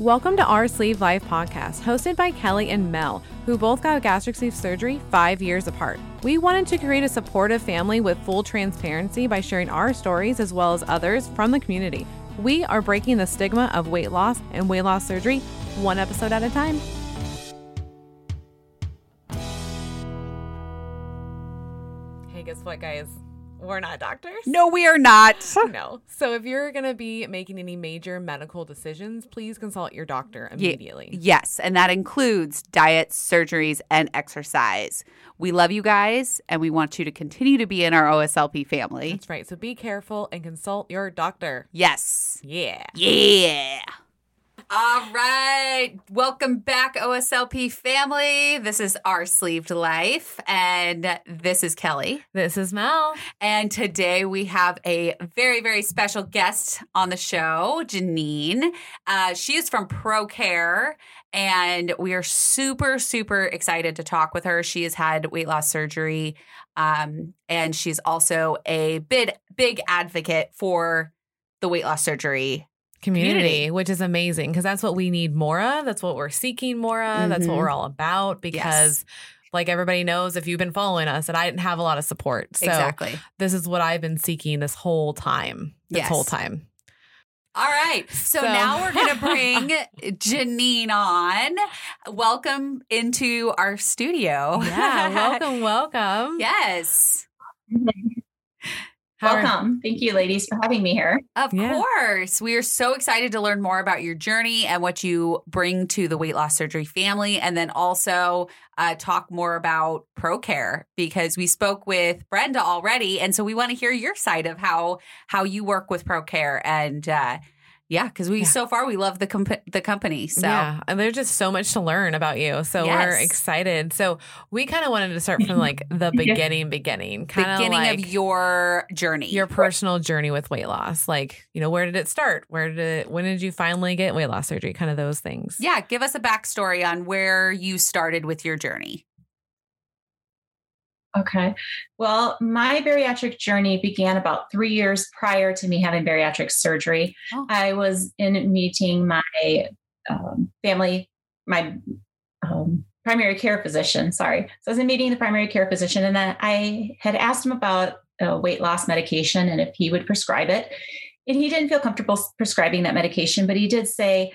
Welcome to our Sleeve Life podcast, hosted by Kellie and Mel, who both got gastric sleeve surgery five years apart. We wanted to create a supportive family with full transparency by sharing our stories as well as others from the community. We are breaking the stigma of weight loss and weight loss surgery one episode at a time. Hey, guess what, guys? We're not doctors. No, we are not. No. So if you're going to be making any major medical decisions, please consult your doctor immediately. Yes, and that includes diets, surgeries, and exercise. We love you guys, and we want you to continue to be in our OSLP family. That's right. So be careful and consult your doctor. Yes. Yeah. Yeah. All right. Welcome back, OSLP family. This is Our Sleeved Life, and this is Kellie. This is Mel. And today we have a very, very special guest on the show, Jeanine. Uh, she is from ProCare, and we are super, super excited to talk with her. She has had weight loss surgery, um, and she's also a big, big advocate for the weight loss surgery Community, Community. which is amazing because that's what we need more of. That's what we're seeking more of. That's what Mhm. we're all about because, like everybody knows, if you've been following us, and I didn't have a lot of support. So exactly. this is what I've been seeking this whole time. This Yes. whole time. All right. So, So- now we're going to bring Jeanine on. Welcome into our studio. Yeah. welcome. Welcome. yes. How are- Welcome. Thank you, ladies, for having me here. Of Yeah. course. We are so excited to learn more about your journey and what you bring to the weight loss surgery family. And then also uh, talk more about ProCare because we spoke with Brenda already. And so we want to hear your side of how how you work with ProCare. And uh, yeah, because we Yeah. so far we love the comp- the company. So Yeah, and there's just so much to learn about you. So we're excited. So we kind of wanted to start from like the beginning, beginning, kind of beginning like of your journey. your personal journey with weight loss. Like, you know, where did it start? Where did it? When did you finally get weight loss surgery? Kind of those things. yeah, give us a backstory on where you started with your journey. Okay. Well, my bariatric journey began about three years prior to me having bariatric surgery. Oh. I was in meeting my um, family, my um, primary care physician. Sorry. So I was in meeting the primary care physician, and then I had asked him about weight loss medication and if he would prescribe it. And he didn't feel comfortable prescribing that medication, but he did say,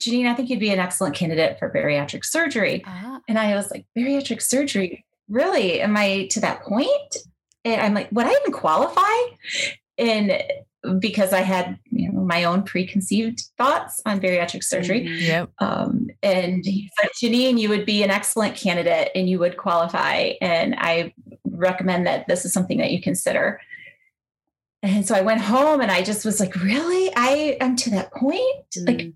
Jeanine, I think you'd be an excellent candidate for bariatric surgery. And I was like, bariatric surgery? Really? Am I to that point? And I'm like, would I even qualify? And because I had, you know, my own preconceived thoughts on bariatric surgery. Mhm. Yep. Um, and he said, Jeanine, you would be an excellent candidate and you would qualify. And I recommend that this is something that you consider. And so I went home and I just was like, really? I am to that point? Like Mm.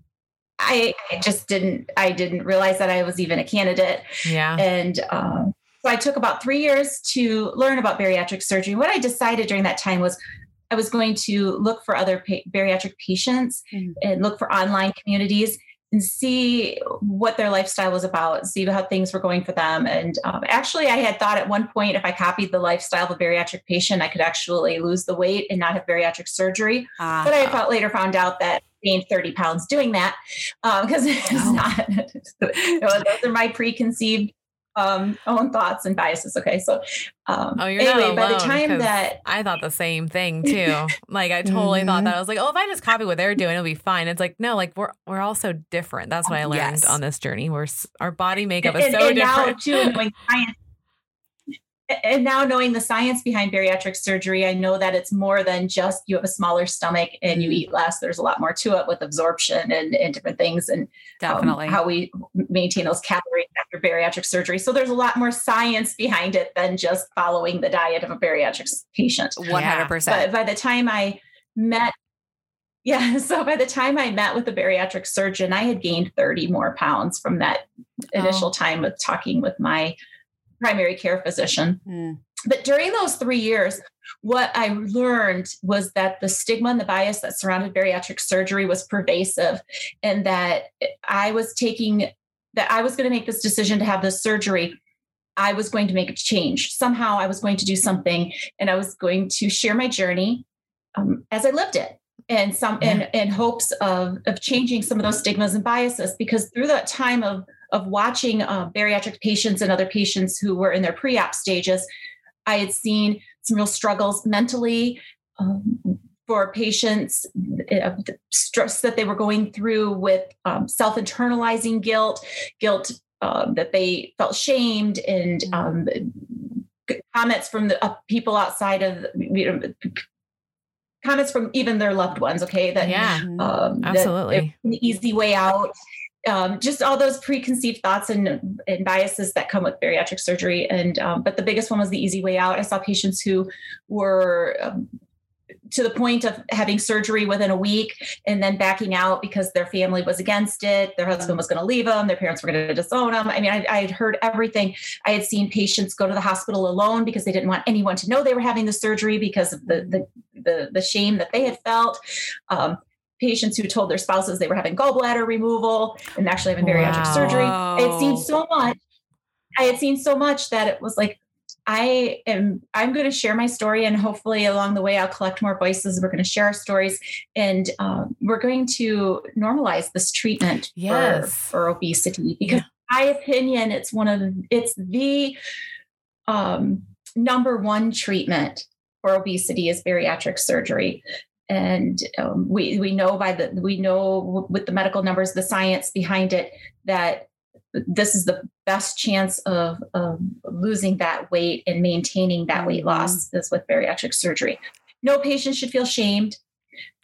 I, I just didn't, I didn't realize that I was even a candidate. Yeah. And um, so I took about three years to learn about bariatric surgery. What I decided during that time was I was going to look for other pa- bariatric patients Mhm. and look for online communities and see what their lifestyle was about, see how things were going for them. And um, actually, I had thought at one point if I copied the lifestyle of a bariatric patient, I could actually lose the weight and not have bariatric surgery. Ah. But I felt, later found out that I gained 30 pounds doing that because it's Oh. not, those are my preconceived um, own thoughts and biases. Okay. So, um, Oh, you're anyway, not by the time that, I thought the same thing too. like I totally thought Mhm. that. I was like, oh, if I just copy what they're doing, it'll be fine. It's like no, like we're we're all so different. That's what I learned Yes. on this journey. We're our body makeup is and, so and now different. too, knowing science, and now knowing the science behind bariatric surgery, I know that it's more than just you have a smaller stomach and you Mhm. eat less. There's a lot more to it with absorption and, and different things. And um, Definitely. how we maintain those calories after bariatric surgery. So there's a lot more science behind it than just following the diet of a bariatric patient. 100%. But by the time I met, yeah, so by the time I met with the bariatric surgeon, I had gained 30 more pounds from that initial Oh. time with talking with my primary care physician. Mm. But during those three years, what I learned was that the stigma and the bias that surrounded bariatric surgery was pervasive, and that I was taking that I was going to make this decision to have this surgery. I was going to make a change. Somehow I was going to do something, and I was going to share my journey um, as I lived it. and some in, in hopes of of changing some of those stigmas and biases because through that time of of watching uh, bariatric patients and other patients who were in their pre-op stages i had seen some real struggles mentally um, for patients uh, the stress that they were going through with um, self-internalizing guilt guilt um, that they felt shamed and um, comments from the uh, people outside of you know comments from even their loved ones okay that Yeah. um, that Absolutely. an easy way out um, just all those preconceived thoughts and, and biases that come with bariatric surgery. And um, but the biggest one was the easy way out. I saw patients who were um, to the point of having surgery within a week and then backing out because their family was against it their husband was going to leave them their parents were going to disown them. I mean I, had heard everything. I had seen patients go to the hospital alone because they didn't want anyone to know they were having the surgery because of the the, the, the shame that they had felt. Um, patients who told their spouses they were having gallbladder removal and actually having bariatric Wow. surgery. I had seen so much. I had seen so much that it was like, I am I'm going to share my story and hopefully along the way I'll collect more voices. We're going to share our stories and um, we're going to normalize this treatment Yes. for, for obesity because in my opinion, it's one of the, it's the um, number one treatment for obesity is bariatric surgery and um, we we know by the we know with the medical numbers the science behind it that this is the best chance of, of losing that weight and maintaining that weight loss is with bariatric surgery. No patient should feel shamed.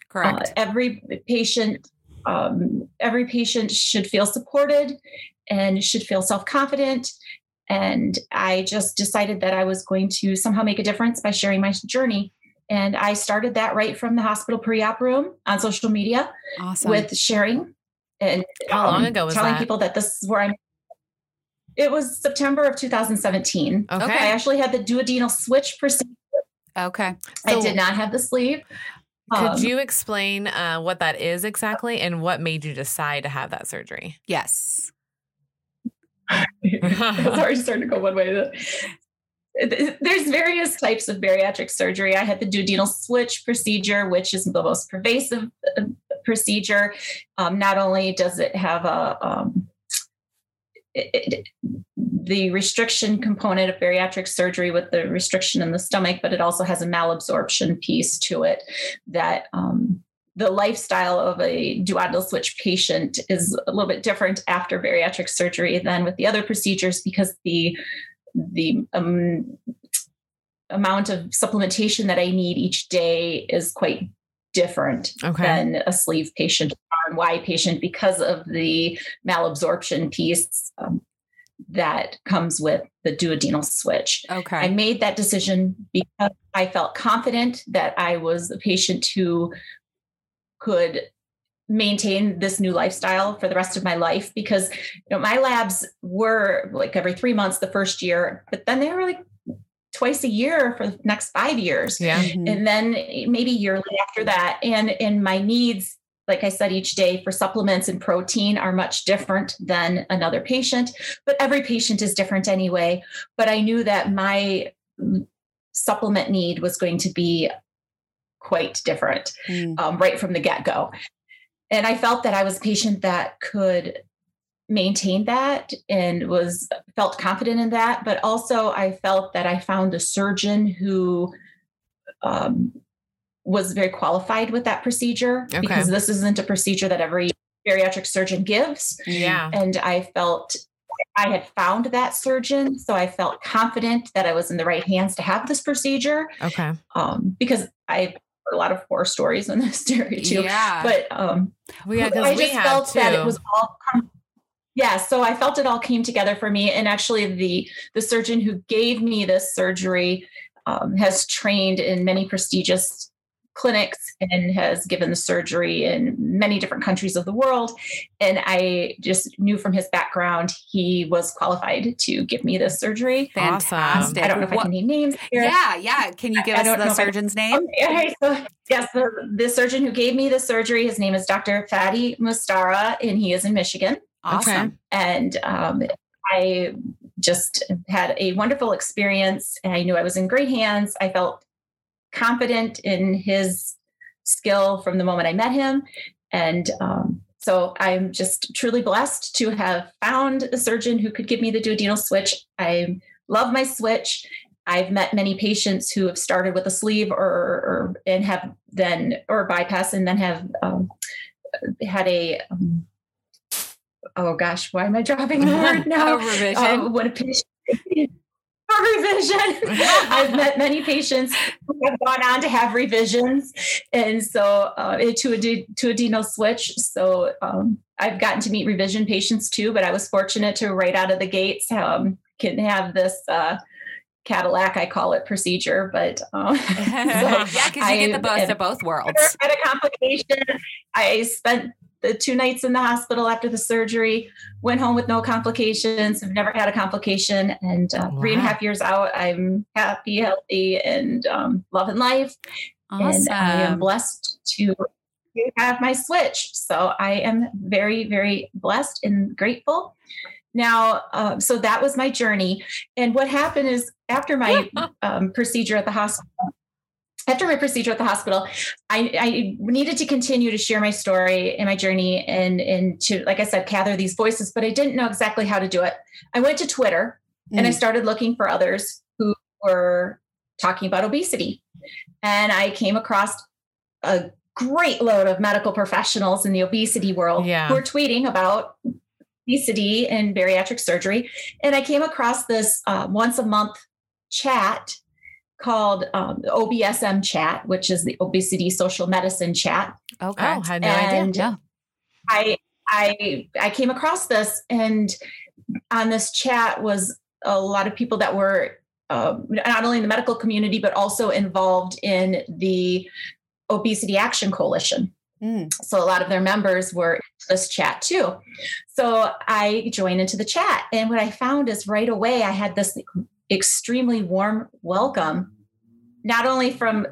Correct. uh, every patient um, every patient should feel supported and should feel self-confident. And i just decided that i was going to somehow make a difference by sharing my journey and i started that right from the hospital pre-op room on social media awesome. with sharing and How long um, ago was telling that? people that this is where i'm it was september of 2017 Okay. i actually had the duodenal switch procedure okay. i did not have the sleeve Could Um, you explain uh, what that is exactly and what made you decide to have that surgery? Yes. it's already starting to go one way. There's various types of bariatric surgery. I had the duodenal switch procedure, which is the most pervasive uh, procedure. Um, not only does it have a um, it, it- the restriction component of bariatric surgery with the restriction in the stomach, but it also has a malabsorption piece to it that um, the lifestyle of a duodenal switch patient is a little bit different after bariatric surgery than with the other procedures because the the um, amount of supplementation that I need each day is quite different Okay. than a sleeve patient or Y patient because of the malabsorption piece um, that comes with the duodenal switch. Okay. I made that decision because I felt confident that I was a patient who could maintain this new lifestyle for the rest of my life because you know my labs were like every 3 months the first year but then they were like twice a year for the next 5 years Yeah. Mhm. and then maybe yearly after that and and my needs like i said each day for supplements and protein are much different than another patient but every patient is different anyway but i knew that my supplement need was going to be quite different Mm. um, right from the get-go and i felt that i was a patient that could maintain that and was felt confident in that but also i felt that i found a surgeon who um, was very qualified with that procedure Okay. because this isn't a procedure that every bariatric surgeon gives Yeah. and i felt i had found that surgeon so i felt confident that i was in the right hands to have this procedure Okay. um, because i a lot of horror stories in this area too Yeah. but um, Well, yeah, I just felt too. that it was all yeah. So I felt it all came together for me, and actually, the the surgeon who gave me this surgery um, has trained in many prestigious clinics and has given the surgery in many different countries of the world. And I just knew from his background he was qualified to give me this surgery. Awesome. Fantastic. I don't know if I What- can name names here. yeah, yeah. Can you give I us don't the if I- surgeon's name? Okay, so yes, the, the surgeon who gave me the surgery, his name is Dr. Fady Moustarah, and he is in Michigan. Awesome. And um, I just had a wonderful experience. And I knew I was in great hands. I felt confident in his skill from the moment I met him. And um, so I'm just truly blessed to have found a surgeon who could give me the duodenal switch. I love my switch. I've met many patients who have started with a sleeve or, or and have then or bypass and then have um, had a um, oh gosh, why am I dropping the word now? Revision. Um, when a patient a revision. I've met many patients who have gone on to have revisions, and so uh, to a to a switch. So um, I've gotten to meet revision patients too. But I was fortunate to right out of the gates um, can have this. Uh, Cadillac, I call it procedure, but um, so yeah, because you get the best of both worlds. Had a complication. I spent the two nights in the hospital after the surgery, went home with no complications. I've never had a complication. And uh, wow. three and a half years out, I'm happy, healthy, and um, loving life. Awesome. And I am blessed to have my switch. So I am very, very blessed and grateful. Now, uh, so that was my journey. And what happened is after my um, procedure at the hospital, after my procedure at the hospital, I, I, needed to continue to share my story and my journey and, and to, like I said, gather these voices, but I didn't know exactly how to do it. I went to Twitter mm. and I mm. started looking for others who were talking about obesity. And I came across a great load of medical professionals in the obesity world yeah. who were tweeting about obesity and bariatric surgery. And I came across this uh, once a month chat called um, OBSM chat, which is the obesity social medicine chat. Okay. Oh, had no and idea. Yeah. I I I came across this and on this chat was a lot of people that were uh, not only in the medical community but also involved in the obesity action coalition mm. so a lot of their members were in this chat too so i joined into the chat and what i found is right away i had this extremely warm welcome, not only from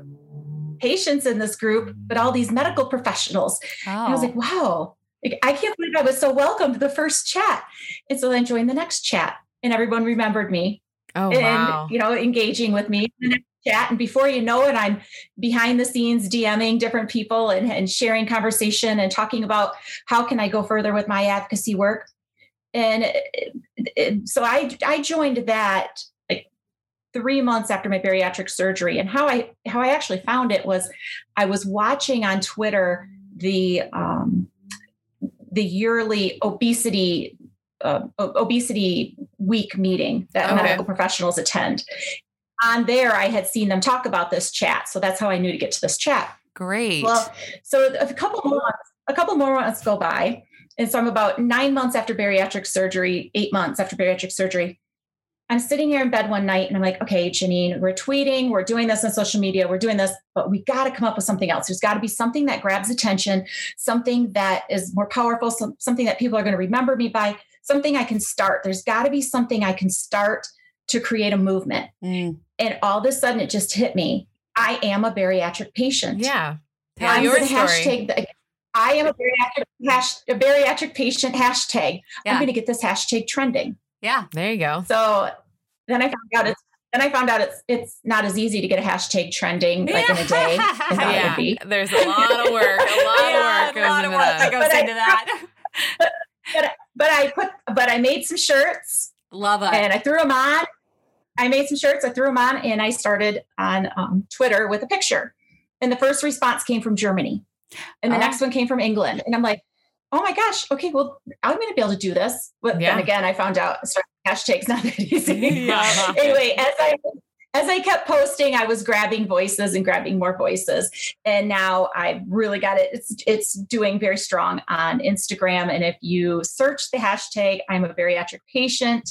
patients in this group, but all these medical professionals. Oh. I was like, wow, I can't believe I was so welcome to the first chat. And so then joined the next chat, and everyone remembered me. Oh, and, wow. you know, engaging with me in the next chat. And before you know it, I'm behind the scenes DMing different people and, and sharing conversation and talking about how can I go further with my advocacy work. And it, it, so I, I joined that three months after my bariatric surgery. And how I how I actually found it was I was watching on Twitter the um, the yearly obesity uh, obesity week meeting that okay. medical professionals attend. On there, I had seen them talk about this chat, so that's how I knew to get to this chat. Great. Well, so a couple more months, a couple more months go by, and so I'm about nine months after bariatric surgery, eight months after bariatric surgery, I'm sitting here in bed one night and I'm like, okay, Jeanine, we're tweeting, we're doing this on social media, we're doing this, but we got to come up with something else. There's got to be something that grabs attention, something that is more powerful, something that people are going to remember me by, something I can start. There's got to be something I can start to create a movement. Mm. And all of a sudden it just hit me. I am a bariatric patient. Yeah. Tell I'm your story. Hashtag the, I am a bariatric, hash, a bariatric patient hashtag. Yeah. I'm going to get this hashtag trending. Yeah. There you go. So then I found out it's then I found out it's it's not as easy to get a hashtag trending like yeah. in a day. yeah. There's a lot of work. A lot yeah, of work goes lot into of work that. goes but into I, that. But, but, but I put but I made some shirts. Love it. And I threw them on. I made some shirts. I threw them on, and I started on um, Twitter with a picture. And the first response came from Germany, and the oh. next one came from England. And I'm like, oh my gosh, okay, well, I'm going to be able to do this. But yeah. then again, I found out hashtags not that easy. Yeah. anyway, as I as I kept posting, I was grabbing voices and grabbing more voices, and now I really got it. It's it's doing very strong on Instagram. And if you search the hashtag "I'm a bariatric patient"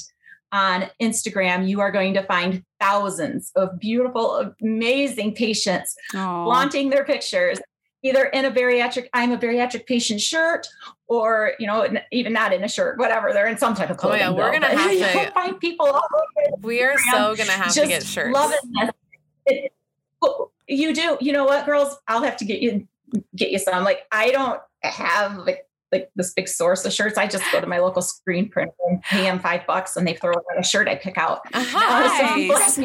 on Instagram, you are going to find thousands of beautiful, amazing patients Aww. flaunting their pictures either in a bariatric i'm a bariatric patient shirt or you know even not in a shirt whatever they're in some type of clothing oh yeah we're gonna have to find people all over we are so gonna have to get shirts loving this. It, you do you know what girls i'll have to get you get you some like i don't have like like this big source of shirts. I just go to my local screen printer and pay them five bucks and they throw in a shirt I pick out. Nice. Uh, so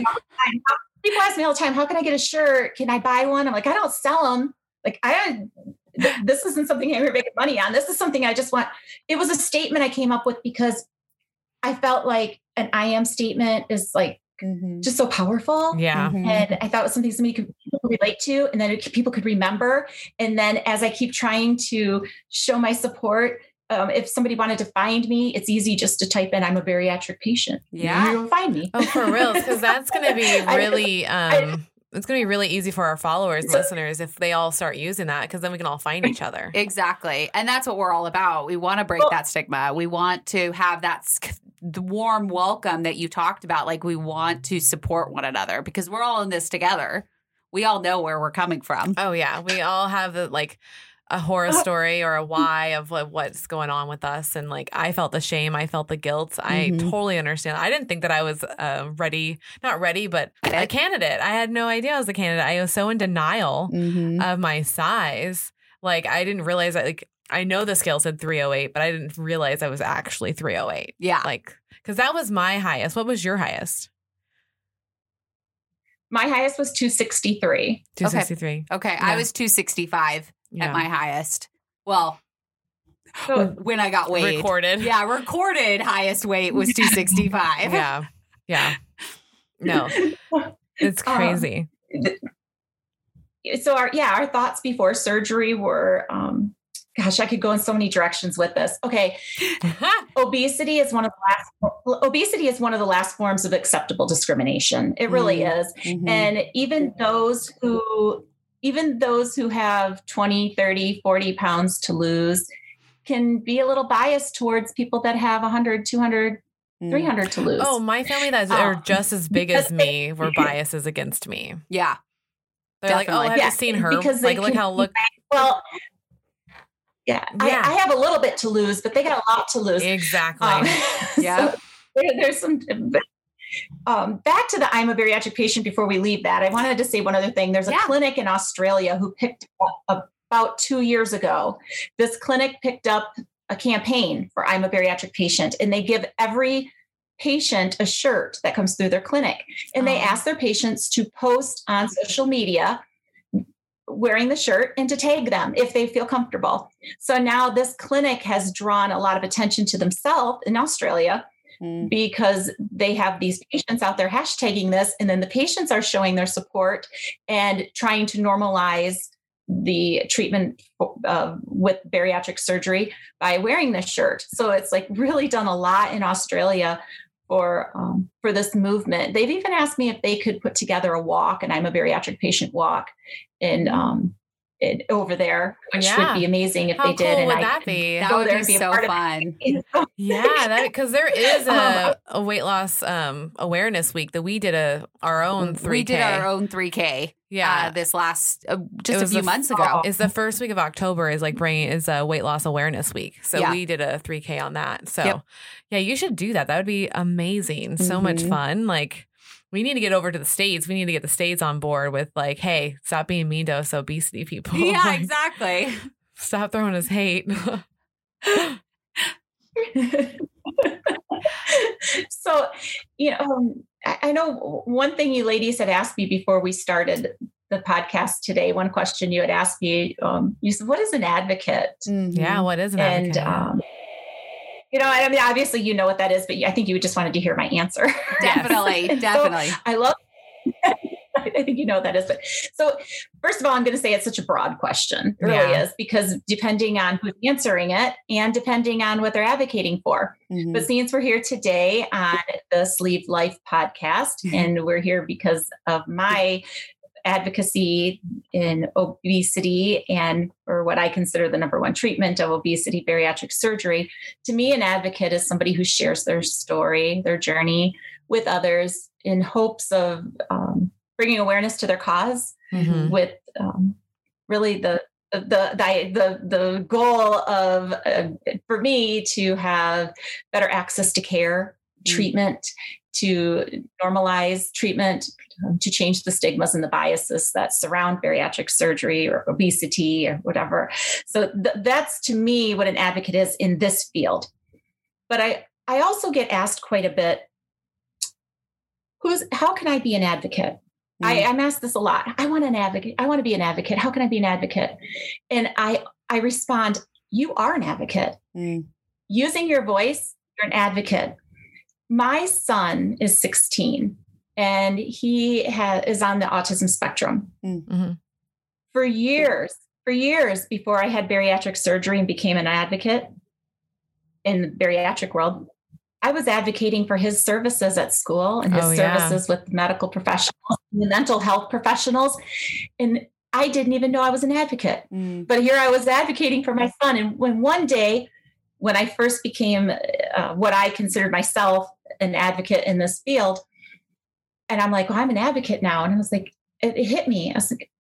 people ask me all the time, how can I get a shirt? Can I buy one? I'm like, I don't sell them like I had this isn't something I'm making money on. This is something I just want. It was a statement I came up with because I felt like an I am statement is like mm-hmm. just so powerful. Yeah. Mm-hmm. And I thought it was something somebody could relate to and then it, people could remember. And then as I keep trying to show my support, um, if somebody wanted to find me, it's easy just to type in "I'm a bariatric patient." Yeah, you'll find me. Oh, for real? Because that's going to be really. Um, it's going to be really easy for our followers and listeners if they all start using that because then we can all find each other. Exactly. And that's what we're all about. We want to break well, that stigma. We want to have that the warm welcome that you talked about. Like we want to support one another because we're all in this together. We all know where we're coming from. Oh yeah, we all have the like a horror story or a why of like what's going on with us. And like i felt the shame. I felt the guilt. I mm-hmm. totally understand. I didn't think that i was uh, ready not ready but a candidate. I had no idea i was a candidate. I was so in denial mm-hmm. of my size. Like i didn't realize that like i know the scale said 308 but i didn't realize i was actually 308 yeah. Like because that was my highest. What was your highest? My highest was 263 263 okay, okay. Yeah. i was 265 yeah. at my highest. Well, so when I got weighed. Recorded. Yeah, recorded highest weight was 265. yeah. Yeah. No. It's um, crazy. Um, so our yeah, our thoughts before surgery were um gosh, I could go in so many directions with this. Okay. obesity is one of the last obesity is one of the last forms of acceptable discrimination. It really mm-hmm. is. Mm-hmm. And even those who even those who have 20, 30, 40 pounds to lose can be a little biased towards people that have 100, 200, mm. 300 to lose. Oh, my family that are um, just as big as me were biases against me. Yeah. They're Definitely. like, oh, I have yeah, you seen her? Because like, look how look. Well, yeah, yeah. I, I, have a little bit to lose, but they got a lot to lose. Exactly. Um, yeah. So there, there's some um, back to the I'm a bariatric patient before we leave that. I wanted to say one other thing. There's a yeah. clinic in Australia who picked up about two years ago. This clinic picked up a campaign for I'm a bariatric patient, and they give every patient a shirt that comes through their clinic. And they oh. ask their patients to post on social media wearing the shirt and to tag them if they feel comfortable. So now this clinic has drawn a lot of attention to themselves in Australia mm. because they have these patients out there hashtagging this, and then the patients are showing their support and trying to normalize the treatment uh, with bariatric surgery by wearing this shirt. So it's like really done a lot in Australia for um, for this movement. They've even asked me if they could put together a walk, and I'm a bariatric patient walk, in um, it, over there, which yeah. would be amazing if How they did. Cool and would I that be? That would be, be so fun. yeah, that because there is a, a weight loss um, awareness week that we did a our own three. We did our own three k. Yeah, uh, this last uh, just a few months ago. Is the first week of October is like bringing is a weight loss awareness week. So yeah. we did a three k on that. So yep. yeah, you should do that. That would be amazing. So mm-hmm. much fun. Like we need to get over to the states. We need to get the states on board with like, hey, stop being mean to us obesity people. Yeah, like, exactly. Stop throwing us hate. so, you know, um, I know one thing you ladies had asked me before we started the podcast today. One question you had asked me, um, you said, "What is an advocate?" Mm-hmm. Yeah, what is an and, advocate? Um, you know, I mean, obviously you know what that is, but I think you just wanted to hear my answer. Definitely, definitely. So I love. I think you know what that is. But so, first of all, I'm going to say it's such a broad question. It really yeah. is because depending on who's answering it and depending on what they're advocating for. Mm-hmm. But since we're here today on the Sleeve Life podcast, mm-hmm. and we're here because of my advocacy in obesity and or what I consider the number one treatment of obesity, bariatric surgery. To me, an advocate is somebody who shares their story, their journey with others in hopes of um, bringing awareness to their because mm-hmm. with um, really the the the the, goal of uh, for me to have better access to care. Treatment to normalize treatment, um, to change the stigmas and the biases that surround bariatric surgery or obesity or whatever. So th- that's to me what an advocate is in this field. But I, I also get asked quite a bit who's how can I be an advocate? I, I'm asked this a lot. I want an advocate. I want to be an advocate. How can I be an advocate? And I I respond, you are an advocate. Mm. Using your voice, you're an advocate. My son is 16 and he ha- is on the autism spectrum. Mhm. For years, for years before I had bariatric surgery and became an advocate in the bariatric world, I was advocating for his services at school and his Oh, yeah. services with medical professionals, and mental health professionals. And I didn't even know I was an advocate. Mm. But here I was advocating for my son. And when one day, when I first became uh, what I considered myself an advocate in this field, and I'm like, well, I'm an advocate now. And I was like, it, it hit me. I was like,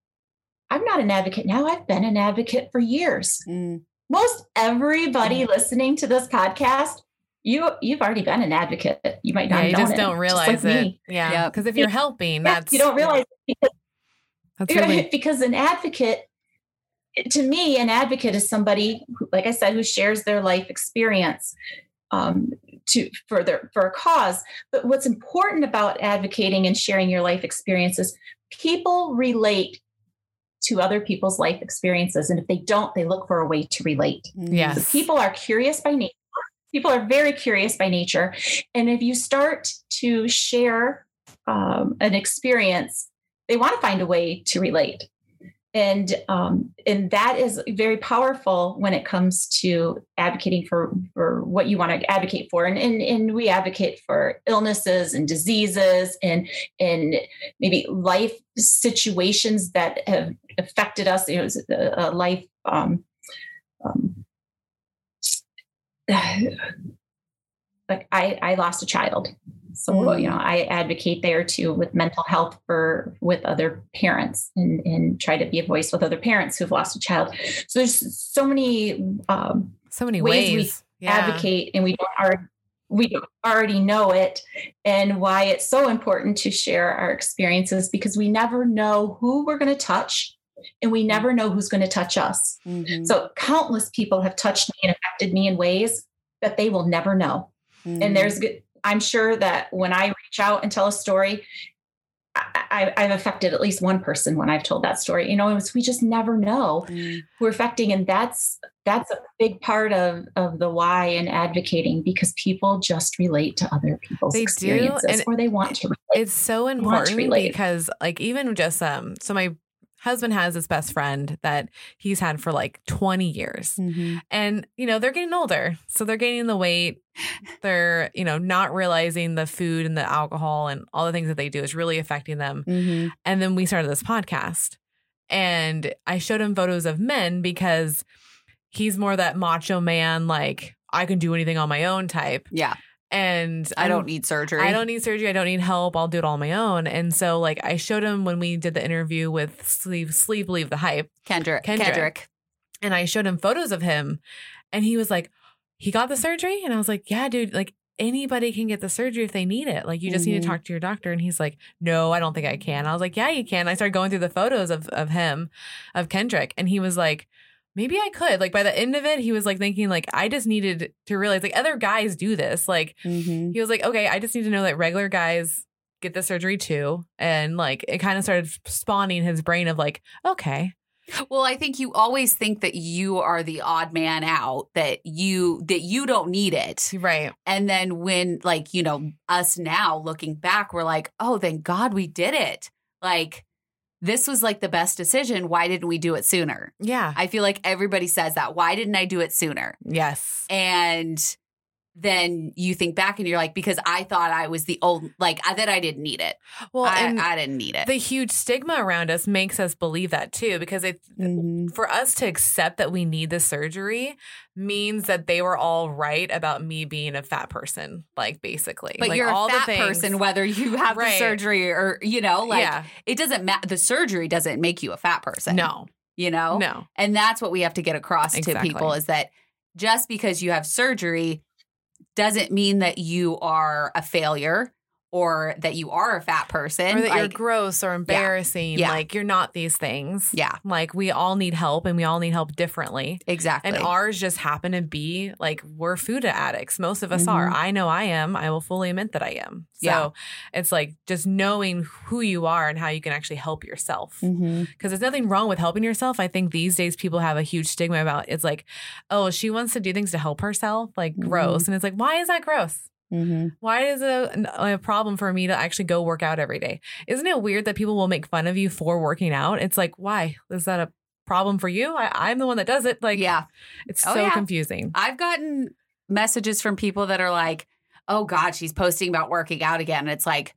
I'm not an advocate now. I've been an advocate for years. Mm. Most everybody listening to this podcast, you you've already been an advocate. You might not Yeah, have you just it, don't like realize it. me. Yeah. Yep. Because if you're helping, Yeah, that's you don't realize it because that's really because an advocate to me an advocate is somebody who, like i said who shares their life experience um, to for their for a cause. But what's important about advocating and sharing your life experiences people relate to other people's life experiences. And if they don't they look for a way to relate. Yes. people are curious by nature. People are very curious by nature. And if you start to share um, an experience they want to find a way to relate and um, and that is very powerful when it comes to advocating for for what you want to advocate for and and, and we advocate for illnesses and diseases and and maybe life situations that have affected us you know a, a life um, um, like I, I lost a child. So, Mm. you know, I advocate there too with mental health for with other parents and, and try to be a voice with other parents who've lost a child. So there's so many um, so many ways ways. we yeah. advocate and we don't are we don't already know it and why it's so important to share our experiences because we never know who we're going to touch and we never know who's going to touch us. Mhm. So countless people have touched me and affected me in ways that they will never know. Mm. And there's good, I'm sure that when I reach out and tell a story, I, I've affected at least one person when I've told that story. You know, it's, we just never know Mm. who we're affecting, and that's that's a big part of of the why in advocating because people just relate to other people's They do, experiences, and or they want to. Relate. it's so important relate. because like even just um so my husband has this best friend that he's had for like 20 years Mhm. and you know they're getting older so they're gaining the weight they're you know not realizing the food and the alcohol and all the things that they do is really affecting them Mhm. and then we started this podcast and i showed him photos of men because he's more that macho man like i can do anything on my own type Yeah. And I I'm- don't need surgery. I don't need surgery. I don't need help. I'll do it all on my own. And so, like, I showed him when we did the interview with Sleeve Sleeve Believe the Hype, Kendrick. Kendrick. Kendrick. and I showed him photos of him, and he was like, "He got the surgery," and I was like, "Yeah, dude. Like, anybody can get the surgery if they need it. Like, you just need Mhm. to talk to your doctor." And he's like, "No, I don't think I can." I was like, "Yeah, you can." I started going through the photos of of him, of Kendrick, and he was like. Maybe I could. Like by the end of it, he was like thinking, like, I just needed to realize like other guys do this. Like Mhm. he was like, okay, I just need to know that regular guys get the surgery too. And like it kind of started spawning his brain of like, okay, Well, I think you always think that you are the odd man out, that you that you don't need it. right. And then when like, you know, us now looking back, we're like, "Oh, thank God we did it." Like this was like the best decision. Why didn't we do it sooner? Yeah. I feel like everybody says that. Why didn't I do it sooner? yes. And then you think back and you're like, because I thought I was the old, like, I, that I didn't need it. Well, I, I didn't need it. the huge stigma around us makes us believe that too, because it, Mhm. for us to accept that we need the surgery means that they were all right about me being a fat person, like basically. But like, you're all a the fat things- person, whether you have Right. the surgery or, you know, like, yeah. it doesn't matter. The surgery doesn't make you a fat person. No. You know? No. And that's what we have to get across Exactly. to people is that just because you have surgery doesn't mean that you are a failure or that you are a fat person or that you're gross or embarrassing. Yeah. Like you're not these things. yeah Like we all need help and we all need help differently. exactly And ours just happen to be like we're food addicts. Most of us Mhm. are. I know I am. I will fully admit that I am. So Yeah. it's like just knowing who you are and how you can actually help yourself. Because there's nothing wrong with helping yourself. I think these days people have a huge stigma about it's like, oh, she wants to do things to help herself, like Mhm. gross. And it's like, why is that gross? Mhm. Why is it a, a problem for me to actually go work out every day? Isn't it weird that people will make fun of you for working out? It's like, why? Is that a problem for you? I, I'm the one that does it. Like, yeah it's Oh, so yeah. confusing. I've gotten messages from people that are like, oh God, she's posting about working out again. It's like,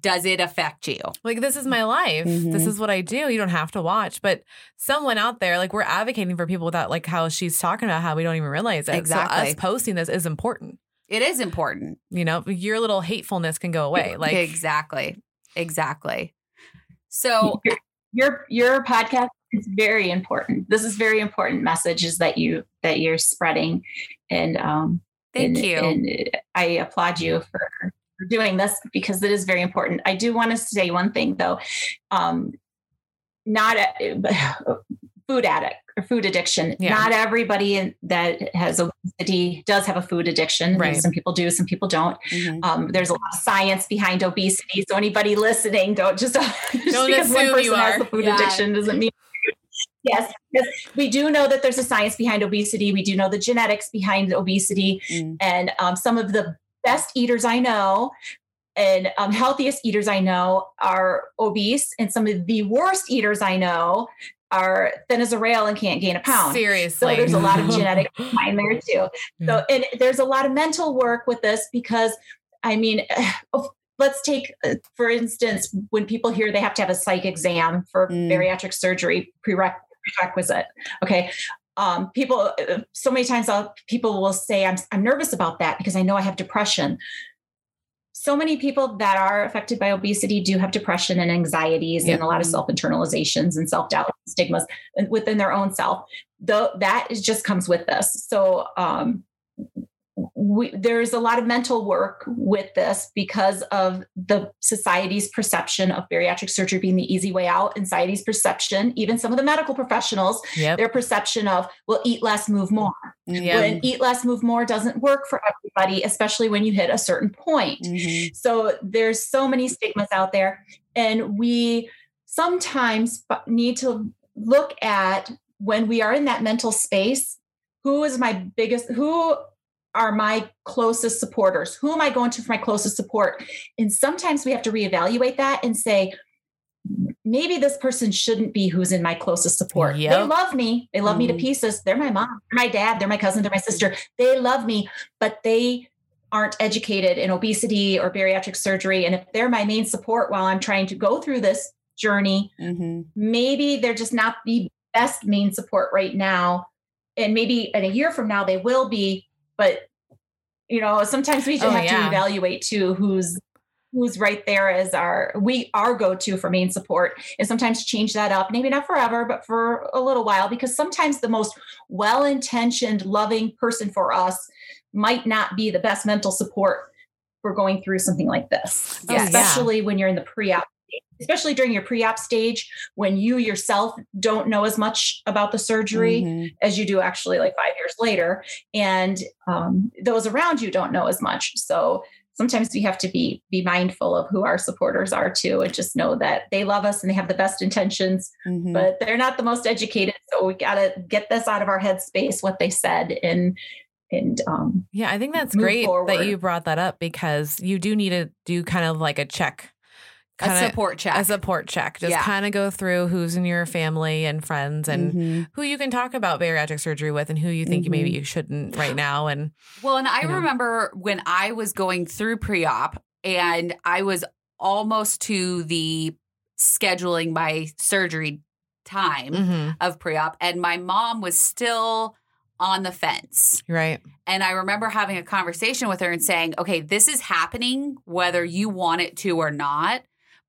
does it affect you? Like, this is my life. This Mhm. is what I do. You don't have to watch. But someone out there, like, we're advocating for people without, like, how she's talking about how we don't even realize it. So Exactly. us posting this is important. It is important. You know, your little hatefulness can go away. Like, exactly. Exactly. So your, your your podcast is very important. This is very important messages that you that you're spreading, and um, thank and, you. And I applaud you for, for doing this because it is very important. I do want to say one thing though, um, not a, food addict or food addiction. Yeah. Not everybody that has obesity does have a food addiction. Right. Some people do, some people don't. Mhm. Um, there's a lot of science behind obesity. So anybody listening, don't just, just Don't because one person you has a food Yeah. addiction doesn't mean. Yes, yes, we do know that there's a science behind obesity. We do know the genetics behind obesity, Mm. and um, some of the best eaters I know and um, healthiest eaters I know are obese, and some of the worst eaters I know are thin as a rail and can't gain a pound. seriously. So there's a lot of genetic behind there too. So and there's a lot of mental work with this because I mean, let's take uh, for instance when people hear they have to have a psych exam for Mm. bariatric surgery prerequisite. Okay. Um, people, uh, so many times I'll, people will say, I'm, I'm nervous about that because I know I have depression. So many people that are affected by obesity do have depression and anxieties Yeah. and a lot of self internalizations and self doubt stigmas within their own self. Though that is just comes with this. So, um, we, there's a lot of mental work with this because of the society's perception of bariatric surgery being the easy way out and society's perception even some of the medical professionals Yep. their perception of well eat less move more Yeah. when eat less move more doesn't work for everybody especially when you hit a certain point Mhm. so there's so many stigmas out there and we sometimes need to look at when we are in that mental space who is my biggest who are my closest supporters? Who am i going to for my closest support? And sometimes we have to reevaluate that and say maybe this person shouldn't be who's in my closest support. They love me. They love me to Mhm. pieces. They're my mom they're my dad they're my cousin they're my sister. They love me but they aren't educated in obesity or bariatric surgery. And if they're my main support while i'm trying to go through this journey Mhm. maybe they're just not the best main support right now. And maybe in a year from now they will be but you know sometimes we just Oh, have yeah. to evaluate too who's who's right there as our we our go-to for main support and sometimes change that up maybe not forever but for a little while because sometimes the most well-intentioned loving person for us might not be the best mental support for going through something like this Oh, yeah. especially when you're in the pre-op especially during your pre-op stage when you yourself don't know as much about the surgery Mhm. as you do actually like five years later and um, those around you don't know as much so sometimes we have to be be mindful of who our supporters are too and just know that they love us and they have the best intentions Mhm. but they're not the most educated so we got to get this out of our head space what they said and and um, Yeah, I think that's great that you brought that up because you do need to do kind of like a check. A Kinda- support check. A support check. Just Yeah. kind of go through who's in your family and friends and Mhm. who you can talk about bariatric surgery with and who you think maybe you shouldn't right now. And Well, and I you know. remember when I was going through pre op and I was almost to the scheduling my surgery time Mhm. of pre op, and my mom was still on the fence. right. And I remember having a conversation with her and saying, okay, this is happening whether you want it to or not,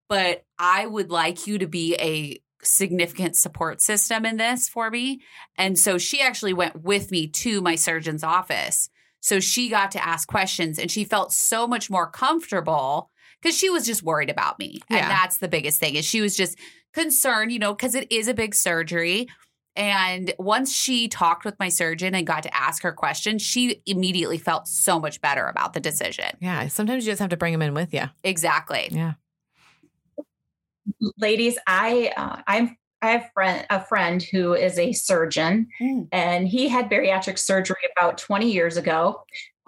but I would like you to be a significant support system in this for me. And so she actually went with me to my surgeon's office. So she got to ask questions and she felt so much more comfortable because she was just worried about me. And that's the biggest thing is she was just concerned, you know, because it is a big surgery. And once she talked with my surgeon and got to ask her questions, she immediately felt so much better about the decision. Yeah. Sometimes you just have to bring them in with you. Exactly. Yeah. Ladies, I uh, I'm I have friend a friend who is a surgeon, Mm. and he had bariatric surgery about 20 years ago.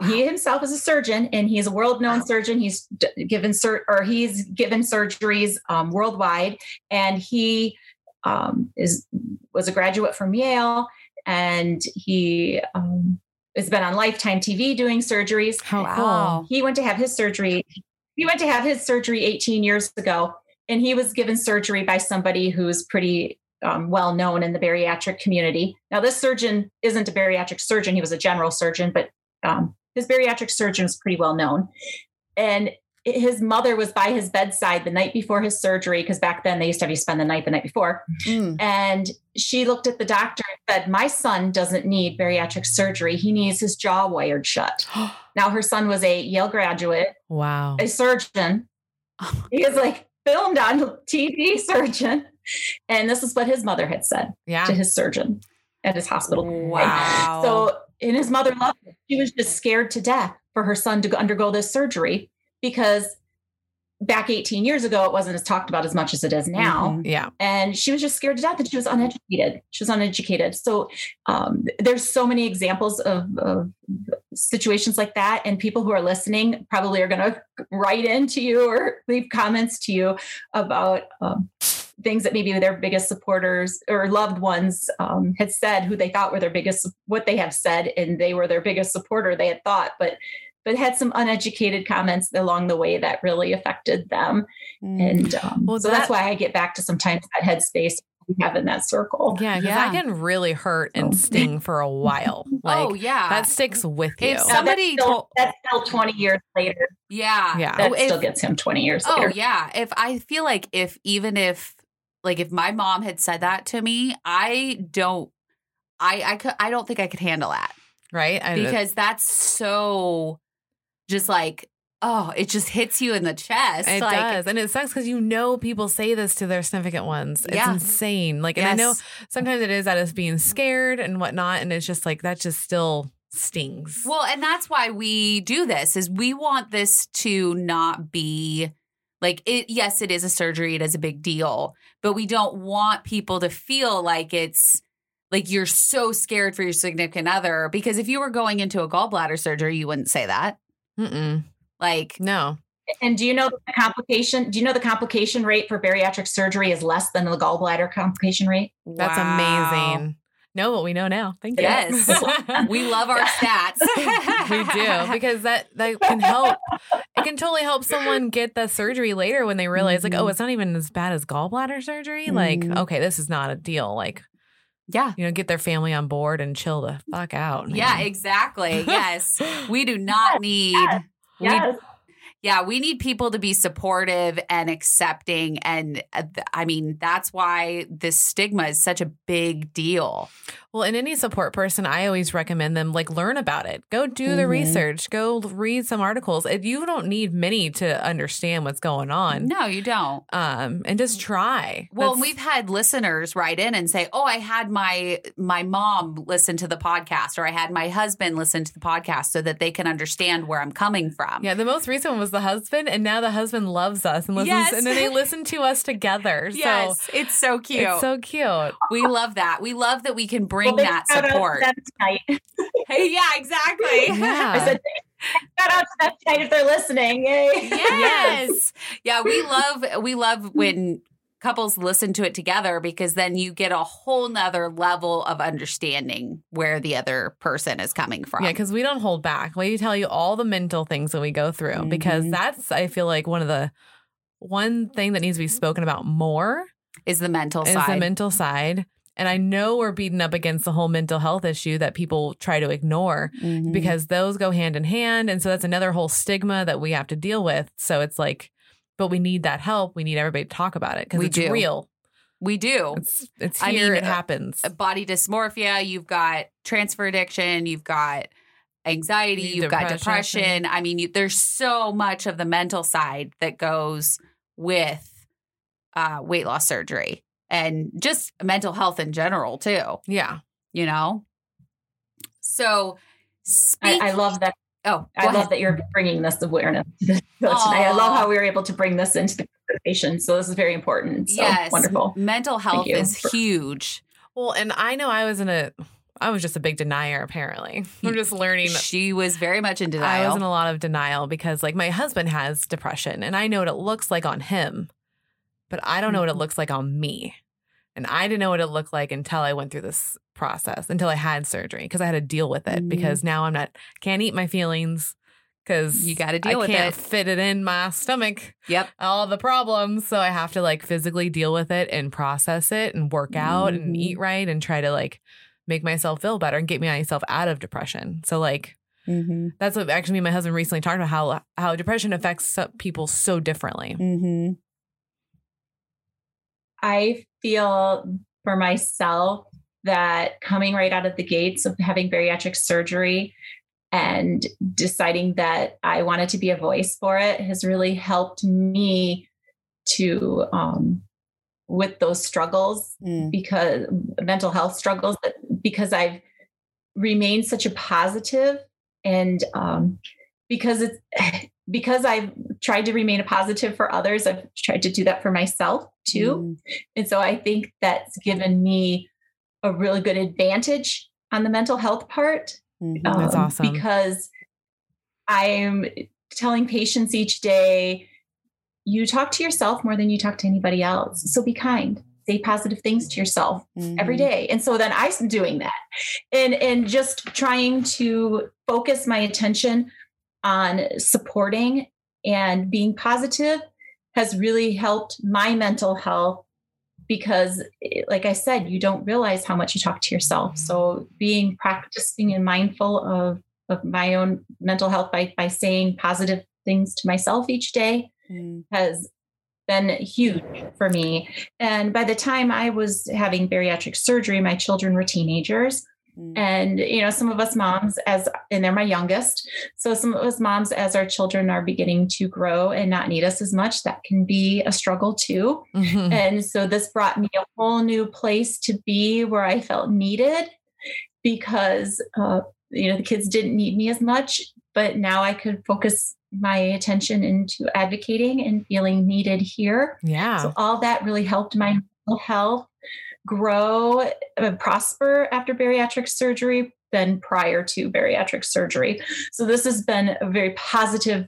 He himself is a surgeon, and he's a world-known Wow. surgeon. He's given sur- or he's given surgeries um, worldwide, and he um, is was a graduate from Yale, and he um, has been on Lifetime TV doing surgeries. How Wow. He went to have his surgery. He went to have his surgery 18 years ago, and he was given surgery by somebody who's pretty um, well known in the bariatric community. Now, this surgeon isn't a bariatric surgeon; he was a general surgeon, but um, his bariatric surgeon is pretty well known. And his mother was by his bedside the night before his surgery, because back then they used to have you spend the night the night before. Mm. And she looked at the doctor and said, My son doesn't need bariatric surgery. He needs his jaw wired shut. Now, her son was a Yale graduate, wow. a surgeon. He is like filmed on TV surgeon. And this is what his mother had said Yeah. to his surgeon at his hospital. Wow. So, and his mother loved it. She was just scared to death for her son to go- undergo this surgery because back 18 years ago, it wasn't as talked about as much as it is now. Mhm. Yeah. and she was just scared to death and she was uneducated. She was uneducated. So um, there's so many examples of, of situations like that. And people who are listening probably are going to write into you or leave comments to you about um, things that maybe their biggest supporters or loved ones um, had said who they thought were their biggest what they have said and they were their biggest supporter they had thought. But but had some uneducated comments along the way that really affected them Mm. and um, Well, so that- that's why I get back to sometimes that headspace we have in that circle. Yeah. Because Yeah. that can really hurt and Oh. sting for a while. Like oh yeah. that sticks with you. If Somebody that's, still, told- that's still 20 years later. yeah. Yeah. That Oh, if- still gets him 20 years Oh later. yeah. If I feel like if even if like if my mom had said that to me, I don't I I could I don't think I could handle that. right. I, Because that's so just like oh, it just hits you in the chest. It like does. And it sucks because you know people say this to their significant ones. It's Yeah. insane. Like, and I know sometimes it is out of being scared and whatnot. And it's just like, that just still stings. Well, and that's why we do this is we want this to not be like it yes, it is a surgery, it is a big deal, but we don't want people to feel like it's like you're so scared for your significant other because if you were going into a gallbladder surgery, you wouldn't say that. Mm-mm. Like No. And do you know the complication? Do you know the complication rate for bariatric surgery is less than the gallbladder complication rate? That's wow. amazing. Know what we know now. Thank you. Yes. We love our stats. we do because that that can help. It can totally help someone get the surgery later when they realize, like, Mhm. oh, it's not even as bad as gallbladder surgery. Like, Mhm. okay, this is not a deal. Like, Yeah. you know, get their family on board and chill the fuck out. Yeah, exactly. Yes. We do not need Yes. we Yeah, we need people to be supportive and accepting. And uh, th- I mean, that's why this stigma is such a big deal. Well, in any support person, I always recommend them like learn about it. Go do the Mhm. research. Go read some articles. And You don't need many to understand what's going on. No, you don't. Um, and just try. Well, That's- we've had listeners write in and say, "Oh, I had my my mom listen to the podcast, or I had my husband listen to the podcast, so that they can understand where I'm coming from." yeah. The most recent one was the husband, and now the husband loves us and listens, Yes. and then they listen to us together. Yes, So it's so cute. it's so cute. we love that. We love that we can bring Well, that shout out to support. them tonight. Hey, yeah, exactly. I Yeah. said, shout out to them tonight if they're listening. Yay. yes. Yeah, we love we love when couples listen to it together because then you get a whole nother level of understanding where the other person is coming from. Yeah, because we don't hold back. We tell you all the mental things that we go through because Mhm. that's I feel like one of the one thing that needs to be spoken about more is the mental is side. the mental side. And I know we're beating up against the whole mental health issue that people try to ignore Mhm. because those go hand in hand. And so that's another whole stigma that we have to deal with. So it's like, but we need that help. We need everybody to talk about it because it's do. real. we do. It's it's I here. mean, it uh, happens. Body dysmorphia, you've got transfer addiction, you've got anxiety, you've got Depression. depression. I mean, you, there's so much of the mental side that goes with uh, weight loss surgery and just mental health in general, too, Yeah. you know? So, speak, I, I love that. oh, I go love that you're bringing this awareness to the show tonight. I love how we were able to bring this into the conversation. So this is very important. So yes, wonderful. Mental health is for- huge. Well, and I know I was in a, I was just a big denier, apparently. I'm just learning. She was very much in denial. I was in a lot of denial because, like, my husband has depression and I know what it looks like on him, but I don't know what it Mhm. looks like on me. And I didn't know what it looked like until I went through this process, until I had surgery because I had to deal with it Mhm. because now I'm not, can't eat my feelings because You gotta I deal with can't it. fit it in my stomach yep. all the problems. So I have to like physically deal with it and process it and work out and Mhm. eat right and try to like make myself feel better and get myself out of depression. So like Mm-hmm. that's what actually me and my husband recently talked about how how depression affects people so differently. Mm-hmm. I feel for myself that coming right out of the gates of having bariatric surgery and deciding that I wanted to be a voice for it has really helped me to um, with those struggles Mm. because mental health struggles because I've remained such a positive and um, because it's because I've tried to remain a positive for others, I've tried to do that for myself too. Mm. And so I think that's given me a really good advantage on the mental health part. Mhm. That's um, awesome. Because I'm telling patients each day, you talk to yourself more than you talk to anybody else. So be kind. Say positive things to yourself every Mhm. day. And so then I'm doing that. And and just trying to focus my attention on supporting and being positive has really helped my mental health because eh, like I said, you don't realize how much you talk to yourself. So being practicing and mindful of of my own mental health by by saying positive things to myself each day Mm. has been huge for me. And by the time I was having bariatric surgery, my children were teenagers. Mm. And, you know, some of us moms, as, and they're my youngest. So some of us moms, as our children are beginning to grow and not need us as much, that can be a struggle too. Mhm. And so this brought me a whole new place to be where I felt needed because, uh, you know, the kids didn't need me as much, but now I could focus my attention into advocating and feeling needed here. Yeah. So all that really helped my mental health grow and prosper after bariatric surgery than prior to bariatric surgery. So this has been a very positive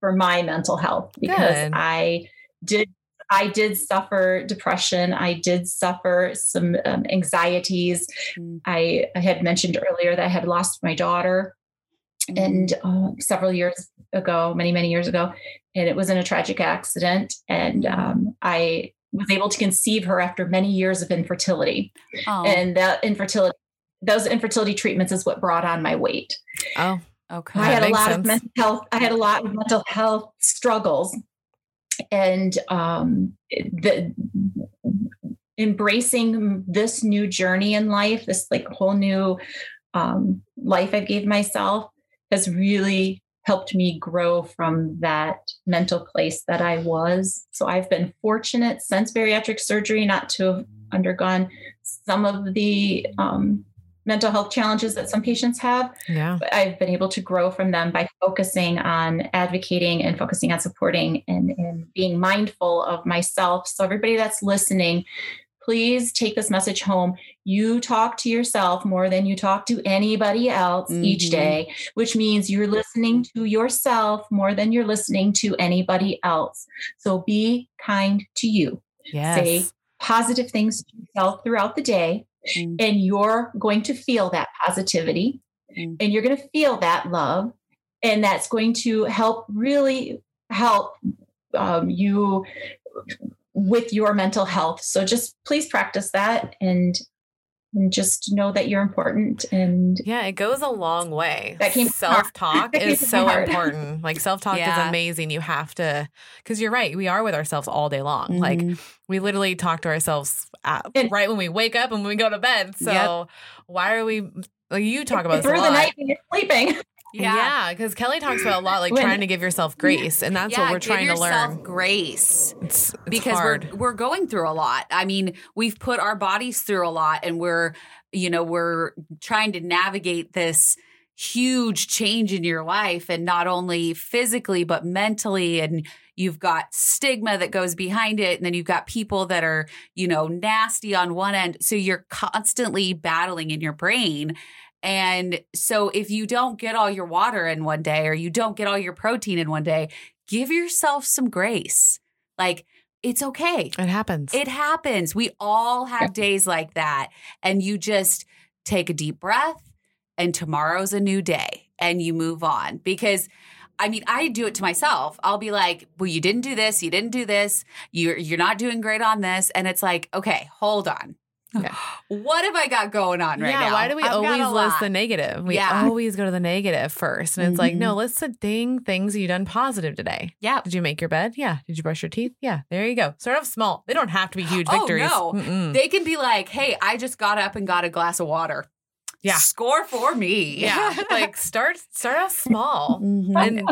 for my mental health because Good. I did I did suffer depression. I did suffer some um, anxieties. Mm. I, I had mentioned earlier that I had lost my daughter and uh, several years ago, many, many years ago, and it was in a tragic accident. And um, I was able to conceive her after many years of infertility. Oh, And that infertility, those infertility treatments is what brought on my weight. oh, okay. I had a lot sense. of mental health. I had a lot of mental health struggles, and um, the embracing this new journey in life, this like whole new um, life I gave myself, has really helped me grow from that mental place that I was. So I've been fortunate since bariatric surgery not to have undergone some of the um, mental health challenges that some patients have yeah. but I've been able to grow from them by focusing on advocating and focusing on supporting and, and being mindful of myself. So, everybody that's listening, please take this message home. You talk to yourself more than you talk to anybody else each Mhm. day, which means you're listening to yourself more than you're listening to anybody else. So, be kind to you Yes. Say- positive things to yourself throughout the day, Mm. and you're going to feel that positivity Mm. and you're going to feel that love. And that's going to help really help um, you with your mental health. So just please practice that and and just know that you're important and Yeah, it goes a long way. That came from my heart. self talk is so my important. Like self talk Yeah. is amazing. You have to, because you're right. We are with ourselves all day long. Like Mhm. we literally talk to ourselves at, And- right when we wake up and when we go to bed. So Yep. why are we like you talk about through the night when you're sleeping. Yeah, because Kellie talks about a lot like When- trying to give yourself grace, and that's yeah, what we're trying to yourself learn. Grace. It's, it's because hard. we're we're going through a lot. I mean, we've put our bodies through a lot and we're you know, we're trying to navigate this huge change in your life and not only physically but mentally and you've got stigma that goes behind it and then you've got people that are, you know, nasty on one end. So you're constantly battling in your brain. And so if you don't get all your water in one day or you don't get all your protein in one day, give yourself some grace. Like it's okay. it happens. It happens. We all have days like that. And you just take a deep breath, and tomorrow's a new day, and you move on. Because I mean, I do it to myself. I'll be like, well, you didn't do this, you didn't do this, you're you're not doing great on this. And it's like, okay, hold on. Yeah. What have I got going on right yeah, now? why do we I've always list lot. the negative? We Yeah. always go to the negative first. And it's like, Mhm. no, list the ding things you done positive today. Yeah. Did you make your bed? Yeah. Did you brush your teeth? Yeah. There you go. Start off small. They don't have to be huge victories. Oh, no. Mm-mm. They can be like, hey, I just got up and got a glass of water. Yeah. Score for me. yeah. like start start off small. Mhm. And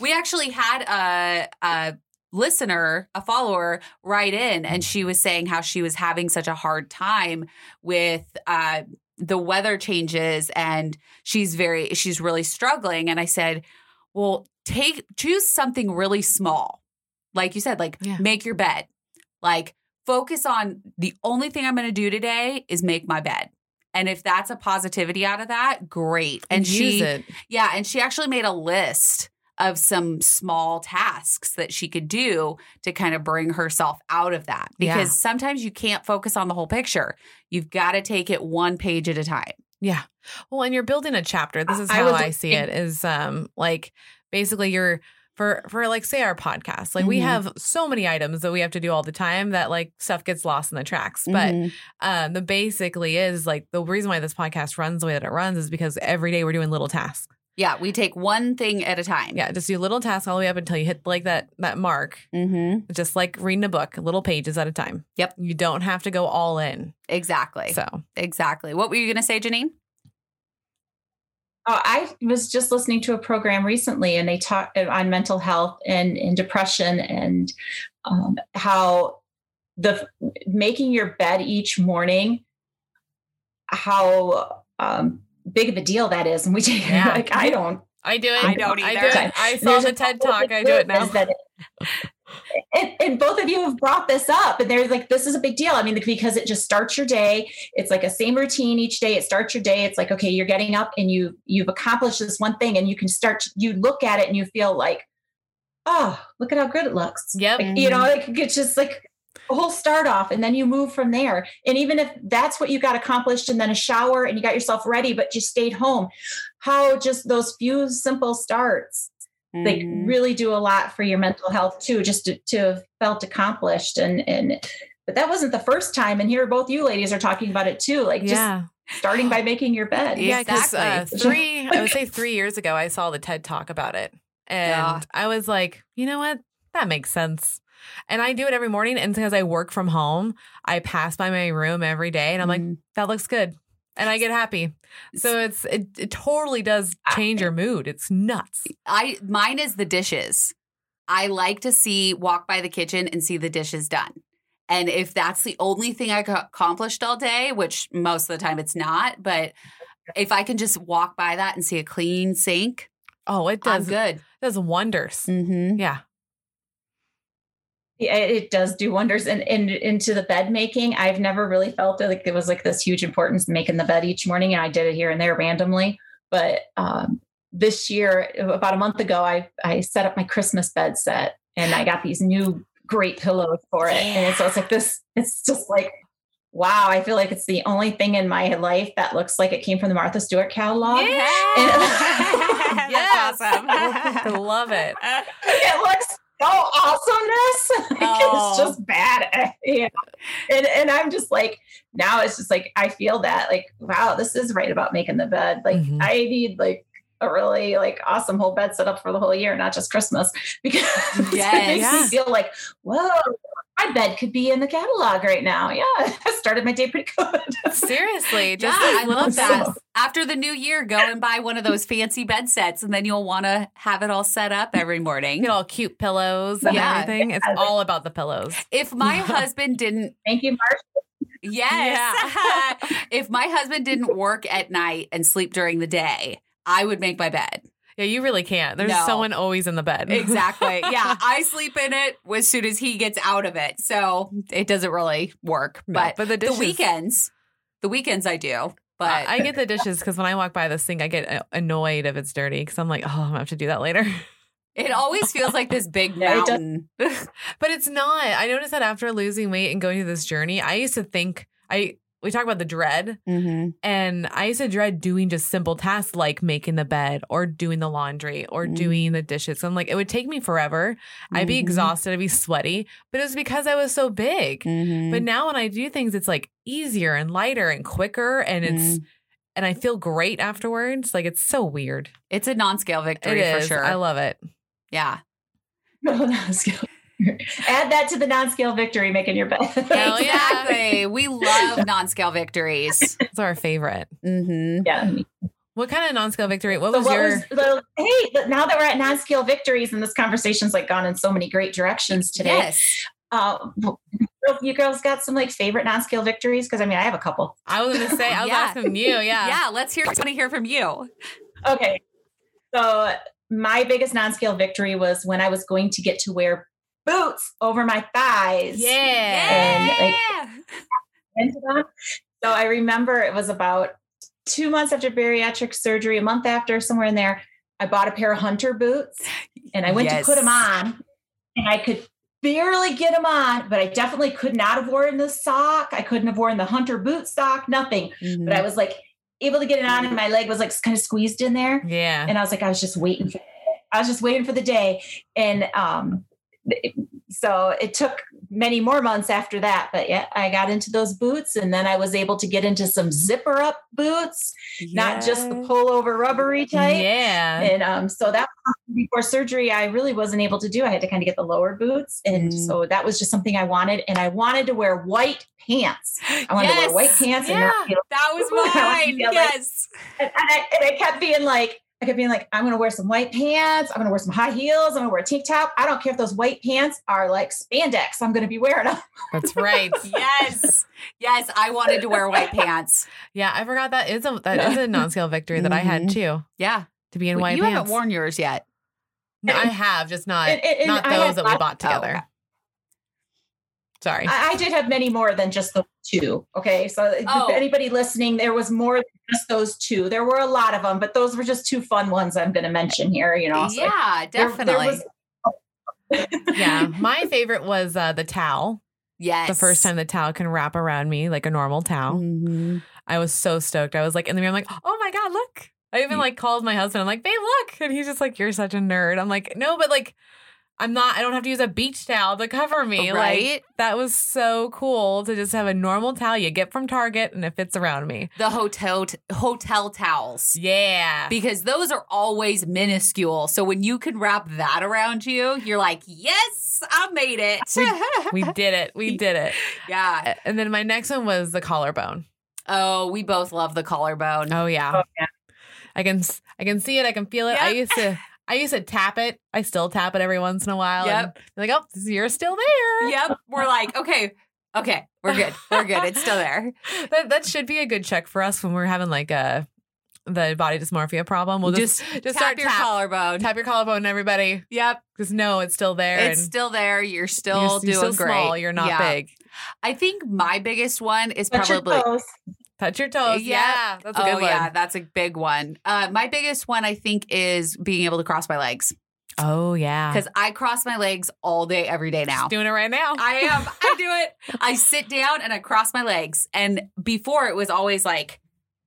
We actually had a, a listener, a follower, write in, and she was saying how she was having such a hard time with uh, the weather changes, and she's very, she's really struggling. And I said, well, take choose something really small, like you said, like Yeah. make your bed, like focus on the only thing I'm going to do today is make my bed. And if that's a positivity out of that, great. And she, it. yeah, and she actually made a list of some small tasks that she could do to kind of bring herself out of that because Yeah. sometimes you can't focus on the whole picture. You've got to take it one page at a time. Yeah. Well, and you're building a chapter. This is I how was I see it is um like basically you're for for like say our podcast. Like we Mhm. have so many items that we have to do all the time that like stuff gets lost in the tracks. But Mhm. um the basically is like the reason why this podcast runs the way that it runs is because every day we're doing little tasks. Yeah, we take one thing at a time. Yeah, just do little tasks all the way up until you hit like that that mark. Mm-hmm. Just like reading a book, little pages at a time. Yep. You don't have to go all in. Exactly. So Exactly. What were you going to say, Jeanine? Oh, I was just listening to a program recently, and they talked on mental health and, and depression, and um, how the making your bed each morning, how um, big of a deal that is. And we take Yeah. like I don't. I do it. I don't I do either. it. I saw There's the TED talk. I do it now. is that it- and, and both of you have brought this up, and they're like, "This is a big deal." I mean, because it just starts your day. It's like a same routine each day. It starts your day. It's like, okay, you're getting up, and you you've accomplished this one thing, and you can start. You look at it, and you feel like, "Oh, look at how good it looks." Yep. Like, you know, mm-hmm. like it's just like a whole start off, and then you move from there. And even if that's what you got accomplished, and then a shower, and you got yourself ready, but you stayed home, how just those few simple starts they Mhm. really do a lot for your mental health too just to, to have felt accomplished and and but that wasn't the first time and here both you ladies are talking about it too like yeah. just starting by making your bed Yeah, because uh, Exactly. three, I would say three years ago, I saw the TED talk about it. And Yeah. I was like, you know what? That makes sense. And I do it every morning. And because I work from home, I pass by my room every day and I'm like, Mhm. that looks good. And I get happy. So it's it, it totally does change your mood. It's nuts. I mine is the dishes. I like to see walk by the kitchen and see the dishes done. And if that's the only thing I accomplished all day, which most of the time it's not, but if I can just walk by that and see a clean sink, Oh, it I'm does good. does wonders. Mm-hmm. Yeah. Yeah, it does do wonders and, and into the bed making i've never really felt like there was like this huge importance making the bed each morning and i did it here and there randomly but um, this year about a month ago i i set up my christmas bed set and i got these new great pillows for it and so it's like this it's just like wow i feel like it's the only thing in my life that looks like it came from the martha stewart catalog That's Yes. awesome. I love it. it looks so awesomeness. Like, Oh. It's just bad. Yeah. And and I'm just like, now it's just like I feel that like, wow, this is right about making the bed. Like Mhm. I need like a really like awesome whole bed set up for the whole year, not just Christmas. Because Yes. it makes Yeah. me feel like, whoa, my bed could be in the catalog right now. Yeah, I started my day pretty good. Seriously, just yeah, I love that. things. After the new year, go and buy one of those fancy bed sets, and then you'll want to have it all set up every morning. Get all cute pillows and Yeah. everything. It's all about the pillows. If my husband didn't Thank you, Marcia. Yes. if my husband didn't work at night and sleep during the day, I would make my bed. Yeah, you really can't. There's No. someone always in the bed. Exactly. yeah. I sleep in it as soon as he gets out of it. So it doesn't really work. No, but, but the the weekends, the weekends I do. But I I get the dishes because when I walk by the sink, I get uh, annoyed if it's dirty because I'm like, oh, I'm gonna have to do that later. it always feels like this big Yeah, it mountain. But it's not. I noticed that after losing weight and going through this journey, I used to think I we talk about the dread, mm-hmm. and I used to dread doing just simple tasks like making the bed or doing the laundry or Mm. doing the dishes. I'm like, it would take me forever. I'd be Mhm. exhausted. I'd be sweaty, but it was because I was so big. Mm-hmm. But now when I do things, it's like easier and lighter and quicker, and it's and I feel great afterwards. Like it's so weird. it's a non scale It victory for is. sure. I love it. yeah. No, non-scale. Add that to the non-scale victory, making your bed. Hell yeah. Exactly. we love non scale victories. It's our favorite. Mm-hmm. yeah. What kind of non-scale victory? What So was what your? was the, hey, but now that we're at non-scale victories and this conversation's like gone in so many great directions today. Yes. Uh, you girls got some like favorite non-scale victories? Because I mean, I have a couple. I was gonna say. I was Yeah. asking you. Yeah. Yeah. let's hear. Want to hear from you? Okay. So my biggest non-scale victory was when I was going to get to wear boots over my thighs. Yeah. And, like. So I remember it was about two months after bariatric surgery, a month after, somewhere in there. I bought a pair of hunter boots and I went Yes. to put them on and I could barely get them on, but I definitely could not have worn the sock. I couldn't have worn the hunter boot sock, nothing. But I was like able to get it on and my leg was like kind of squeezed in there. Yeah. And I was like, I was just waiting for I was just waiting for the day. And um so it took many more months after that. But yeah, I got into those boots and then I was able to get into some zipper up boots, not just the pullover rubbery type. Yeah. And um, so that before surgery, I really wasn't able to do. I had to kind of get the lower boots, and Mm. so that was just something I wanted. And I wanted to wear white pants. I wanted to wear white Yes. pants, and, not, you know, That was mine. feel like- yes. and, and I, and I kept being like, I kept being like, I'm going to wear some white pants. I'm going to wear some high heels. I'm going to wear a tank top. I don't care if those white pants are like spandex. I'm going to be wearing them. That's right. yes. Yes. I wanted to wear white pants. Yeah, I forgot that is a that is a non-scale victory that I had Mhm. too. Yeah. To be in white you pants. You haven't worn yours yet. No, I have, just not And- and- and not I those that we bought together. Oh, okay. Sorry. I, I did have many more than just those two. Okay. So Oh. anybody listening, there was more than just those two. There were a lot of them, but those were just two fun ones I'm going to mention here, you know. So yeah, definitely. there was- yeah, my favorite was uh, the towel. yes. The first time the towel can wrap around me like a normal towel. Mhm. I was so stoked. I was like in the mirror, I'm like, oh my god, look. I even like called my husband. I'm like, babe, look, and he's just like, you're such a nerd. I'm like, no, but like, I'm not. I don't have to use a beach towel to cover me. Like Right? that was so cool to just have a normal towel you get from Target and it fits around me. The hotel t- hotel towels. Yeah. Because those are always minuscule. So when you can wrap that around you, you're like, yes, I made it. we did it. We did it. yeah. And then my next one was the collarbone. Oh, we both love the collarbone. Oh yeah. Oh, yeah. I can I can see it. I can feel it. I used to I used to tap it. I still tap it every once in a while. Yep. And like, oh, you're still there. Yep. We're like, okay, okay, we're good. We're good. It's still there. That that should be a good check for us when we're having like a the body dysmorphia problem. We'll just just, Tap start your tap, collarbone. tap your collarbone, everybody. Yep. Because no, it's still there. It's and still there. You're still you're, doing you're still great. small. You're not Yeah. big. I think my biggest one is Touch your probably toes. Touch your toes. Yep. Yeah, that's a oh good one. yeah, that's a big one. Uh, my biggest one I think is being able to cross my legs Oh yeah. because I cross my legs all day, every day now. Just doing it right now. I am. I do it. I sit down and I cross my legs. And before it was always like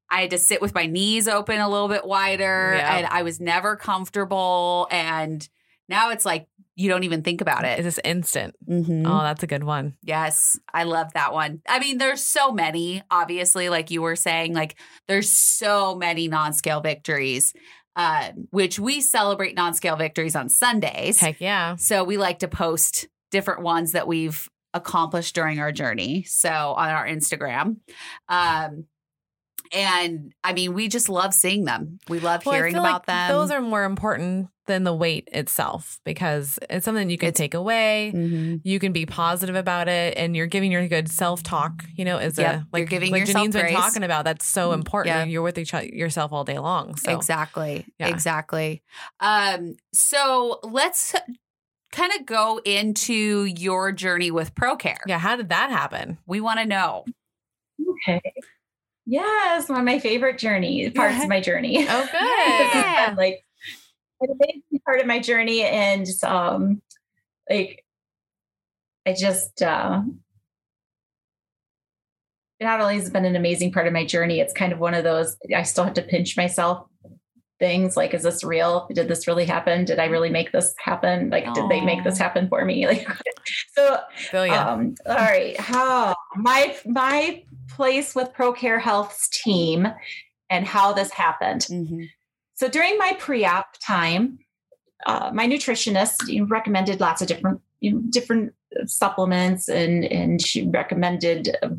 I had to sit with my knees open a little bit wider and I was never comfortable. And now it's like you don't even think about it. It's just instant. Mhm. Oh, that's a good one. Yes, I love that one. I mean, there's so many, obviously, like you were saying, like there's so many non-scale victories, uh, which we celebrate non-scale victories on Sundays. Heck yeah. So we like to post different ones that we've accomplished during our journey. So on our Instagram. Um, and I mean, we just love seeing them. We love Well, I hearing feel about like them. Those are more important than the weight itself because it's something you can It's- take away. Mhm. You can be positive about it, and you're giving your good self talk. You know, as Yep, a you're like giving like yourself Jeanine's been talking about. That's so important. Yeah. You're with each other, yourself all day long. So Exactly. Yeah. Exactly. Um, so let's kind of go into your journey with ProCare. yeah, how did that happen? We want to know. Okay. Yes, one of my favorite journey parts Yeah. of my journey. Oh, good. Yeah. like an amazing part of my journey, and um, like I just uh, it not only has it been an amazing part of my journey, it's kind of one of those I still have to pinch myself things like is this real did this really happen did i really make this happen like did they make this happen for me like so ya. um, all right. How my my place with ProCare Health's team and how this happened. Mm-hmm. So during my pre-op time, uh, my nutritionist you know, recommended lots of different you know, different supplements and and she recommended uh,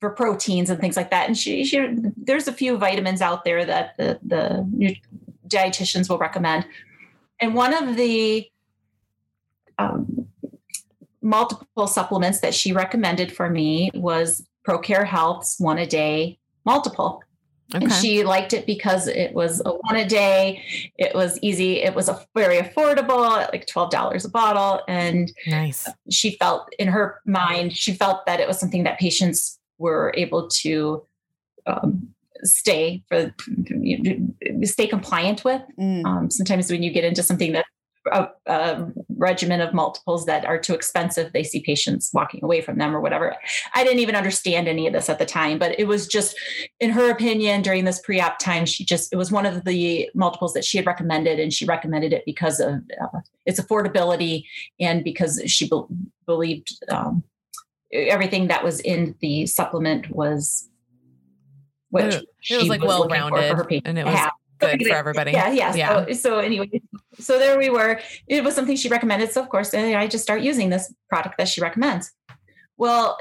for proteins and things like that. And she, she there's a few vitamins out there that the the dietitians will recommend. And one of the um, multiple supplements that she recommended for me was ProCare Health's one a day multiple. okay. And she liked it because it was a one a day, it was easy, it was a very affordable, at like $12 a bottle. And nice. she felt in her mind, she felt that it was something that patients were able to um, stay for stay compliant with. Mm. Um, sometimes when you get into something that a, a regimen of multiples that are too expensive, they see patients walking away from them or whatever. I didn't even understand any of this at the time, but it was just, in her opinion, during this pre-op time, she just it was one of the multiples that she had recommended, and she recommended it because of uh, its affordability and because she be- believed um, everything that was in the supplement was. What It- was like well looking for for rounded and it was. Good for everybody. Yeah, yeah. Yeah. So, so anyway, so there we were. It was something she recommended. So of course, I just start using this product that she recommends. Well,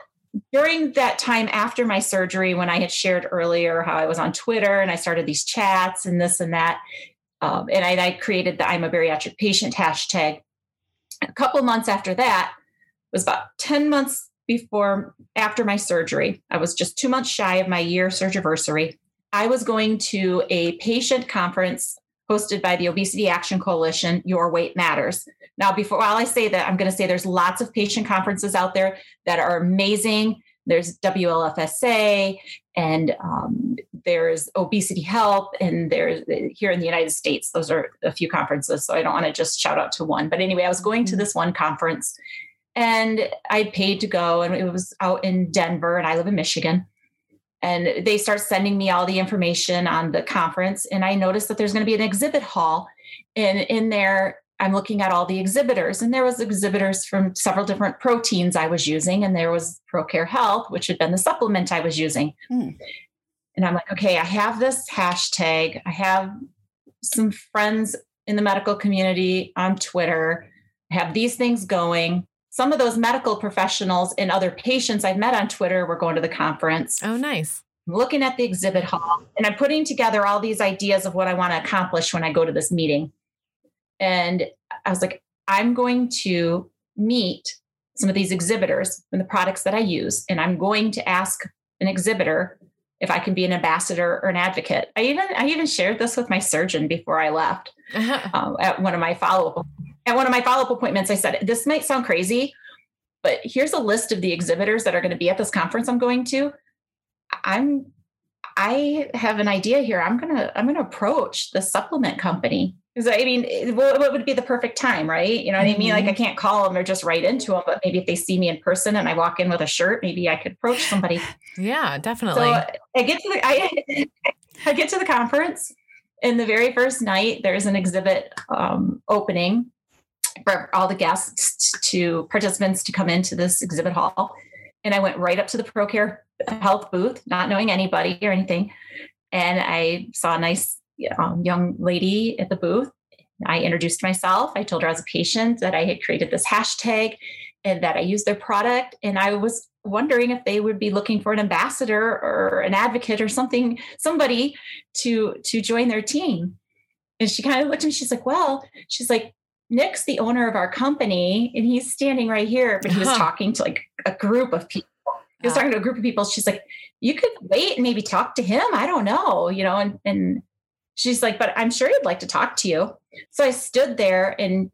during that time after my surgery, when I had shared earlier how I was on Twitter and I started these chats and this and that, um, and I, I created the "I'm a bariatric patient" hashtag. A couple months after that was about ten months before after my surgery. I was just two months shy of my year surgery. I was going to a patient conference hosted by the Obesity Action Coalition, Your Weight Matters. Now, before while I say that, I'm going to say there's lots of patient conferences out there that are amazing. There's WLFSA and um, there's Obesity Help, and there's here in the United States, those are a few conferences. So I don't want to just shout out to one. But anyway, I was going to this one conference and I paid to go, and it was out in Denver, and I live in Michigan and they start sending me all the information on the conference. And i noticed that there's going to be an exhibit hall and in there. I'm looking at all the exhibitors and there was exhibitors from several different proteins i was using and there was procare health which had been the supplement i was using. Hmm. and i'm like okay i have this hashtag. I have some friends in the medical community on twitter. I have these things going some of those medical professionals and other patients I've met on Twitter were going to the conference. Oh, nice. I'm looking at the exhibit hall and I'm putting together all these ideas of what I want to accomplish when I go to this meeting. And I was like, I'm going to meet some of these exhibitors and the products that I use, and I'm going to ask an exhibitor if I can be an ambassador or an advocate. I even I even shared this with my surgeon before I left um, at one of my follow up at one of my follow up appointments. I said, "This might sound crazy, but here's a list of the exhibitors that are going to be at this conference I'm going to. I'm I have an idea here. I'm gonna I'm gonna approach the supplement company because I mean, what would be the perfect time, right? You know what I mean? Like I can't call them or just write into them, but maybe if they see me in person and I walk in with a shirt, maybe I could approach somebody. yeah, definitely. So I get to the I, I get to the conference, and the very first night there's an exhibit um, opening for all the guests to participants to come into this exhibit hall, and I went right up to the ProCare Health booth, not knowing anybody or anything, and I saw a nice um, young lady at the booth. I introduced myself. I told her I was a patient that I had created this hashtag and that I use their product. And I was wondering if they would be looking for an ambassador or an advocate or something, somebody to to join their team. And she kind of looked at me, she's like, Well, she's like, Nick's the owner of our company, and he's standing right here, but he was talking to like a group of people. He was talking to a group of people. She's like, You could wait and maybe talk to him. I don't know, you know, and and she's like, But I'm sure he'd like to talk to you. So I stood there and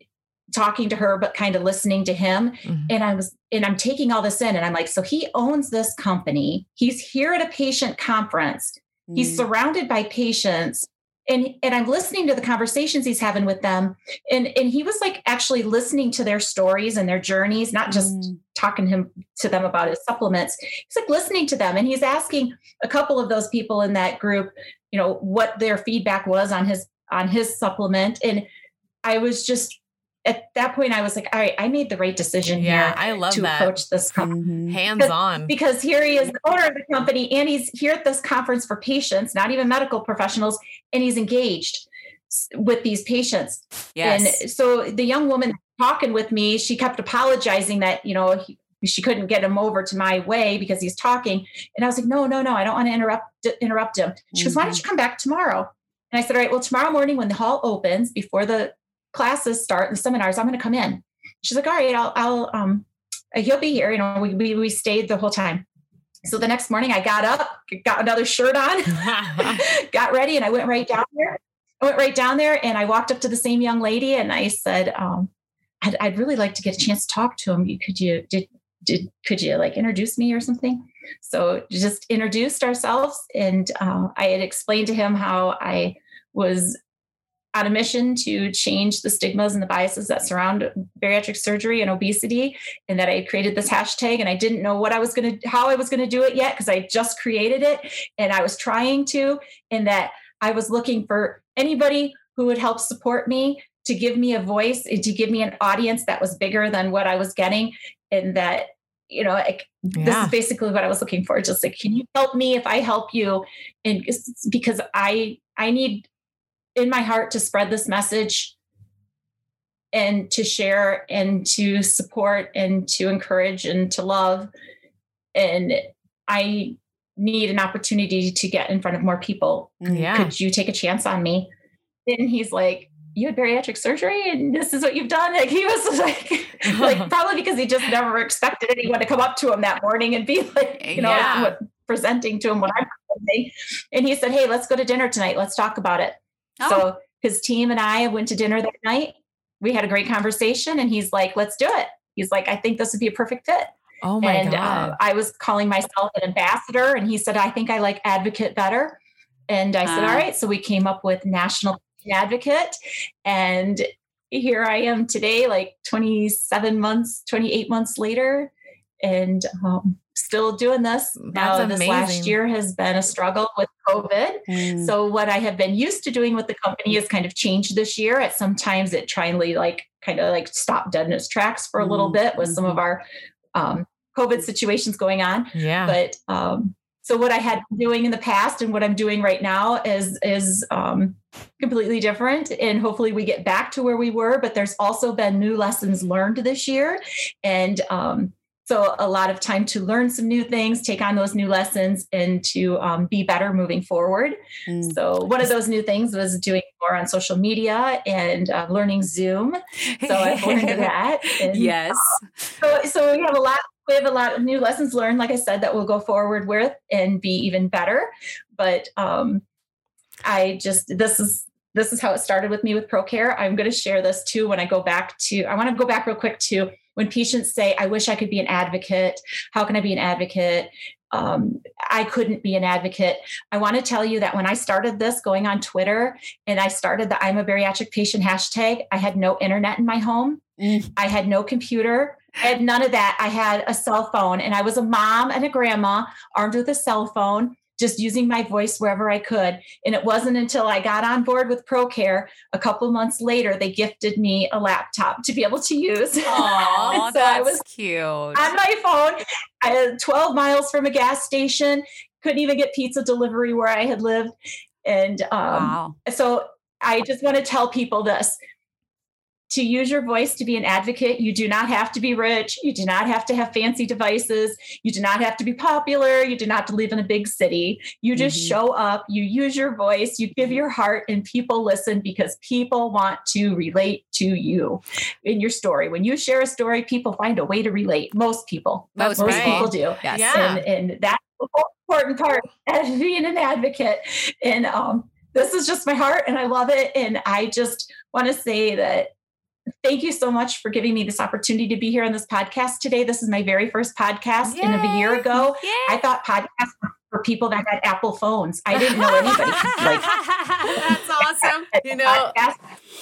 talking to her but kind of listening to him mm-hmm. and i was and i'm taking all this in and i'm like so he owns this company he's here at a patient conference mm-hmm. he's mm. surrounded by patients and and i'm listening to the conversations he's having with them. And and he was like actually listening to their stories and their journeys not just mm-hmm. talking him to them about his supplements. He's like listening to them and he's asking a couple of those people in that group you know what their feedback was on his on his supplement. And i was just at that point I was like, all right, I made the right decision yeah, here I love to that. approach this company. Mm-hmm. Hands on. Because here he is the owner of the company and he's here at this conference for patients, not even medical professionals, and he's engaged with these patients. Yes. And so the young woman talking with me, she kept apologizing that, you know, he, she couldn't get him over to my way because he's talking. And I was like, no, no, no, I don't want to interrupt interrupt him. She mm-hmm. goes, why don't you come back tomorrow? And I said, all right, well, tomorrow morning when the hall opens before the classes start and seminars, I'm going to come in. She's like, all right, I'll, I'll, um, he'll be here. You know, we, we, we stayed the whole time. So the next morning I got up, got another shirt on, got ready, and I went right down there. I went right down there and I walked up to the same young lady and I said, um, I'd, I'd, really like to get a chance to talk to him. Could you, did, did, could you like introduce me or something? So just introduced ourselves. And uh, I had explained to him how I was on a mission to change the stigmas and the biases that surround bariatric surgery and obesity and that i created this hashtag and i didn't know what i was going to how i was going to do it yet because i just created it and i was trying to and that i was looking for anybody who would help support me to give me a voice and to give me an audience that was bigger than what i was getting and that you know like, yeah. this is basically what i was looking for just like can you help me if i help you and because i i need in my heart to spread this message and to share and to support and to encourage and to love. And I need an opportunity to get in front of more people. Mm, yeah. Could you take a chance on me? And he's like, you had bariatric surgery and this is what you've done. Like he was like, like probably because he just never expected anyone to come up to him that morning and be like, you know, yeah. presenting to him what I'm presenting. And he said, Hey, let's go to dinner tonight. Let's talk about it. Oh. So his team and I went to dinner that night. We had a great conversation, and he's like, "Let's do it." He's like, "I think this would be a perfect fit." Oh my and, god! Uh, I was calling myself an ambassador, and he said, "I think I like advocate better." And I uh. said, "All right." So we came up with national advocate, and here I am today, like 27 months, 28 months later, and um, still doing this. That's now, this last year has been a struggle with COVID. Mm. So, what I have been used to doing with the company has kind of changed this year. At sometimes it to like kind of like stop dead in its tracks for a little mm. bit with some of mm-hmm. our um, COVID situations going on. Yeah. But um, so what I had been doing in the past and what I'm doing right now is is um, completely different. And hopefully we get back to where we were. But there's also been new lessons learned this year, and um, so a lot of time to learn some new things take on those new lessons and to um, be better moving forward mm. so one of those new things was doing more on social media and uh, learning zoom so i've learned that and, yes uh, so, so we have a lot we have a lot of new lessons learned like i said that we'll go forward with and be even better but um, i just this is this is how it started with me with ProCare. I'm going to share this too when I go back to, I want to go back real quick to when patients say, I wish I could be an advocate. How can I be an advocate? Um, I couldn't be an advocate. I want to tell you that when I started this going on Twitter and I started the I'm a bariatric patient hashtag, I had no internet in my home. Mm. I had no computer. I had none of that. I had a cell phone and I was a mom and a grandma armed with a cell phone just using my voice wherever I could. And it wasn't until I got on board with ProCare a couple months later, they gifted me a laptop to be able to use. Oh, so that's I was cute. On my phone, I had 12 miles from a gas station, couldn't even get pizza delivery where I had lived. And um, wow. so I just want to tell people this to use your voice to be an advocate. You do not have to be rich. You do not have to have fancy devices. You do not have to be popular. You do not have to live in a big city. You just mm-hmm. show up, you use your voice, you give your heart, and people listen because people want to relate to you in your story. When you share a story, people find a way to relate. Most people. Most, most people do. Yes. Yeah. And, and that's the important part of being an advocate. And um, this is just my heart and I love it. And I just want to say that thank you so much for giving me this opportunity to be here on this podcast today. This is my very first podcast. Yay. And a year ago, Yay. I thought podcasts were for people that had Apple phones. I didn't know anybody. like, That's awesome. You know.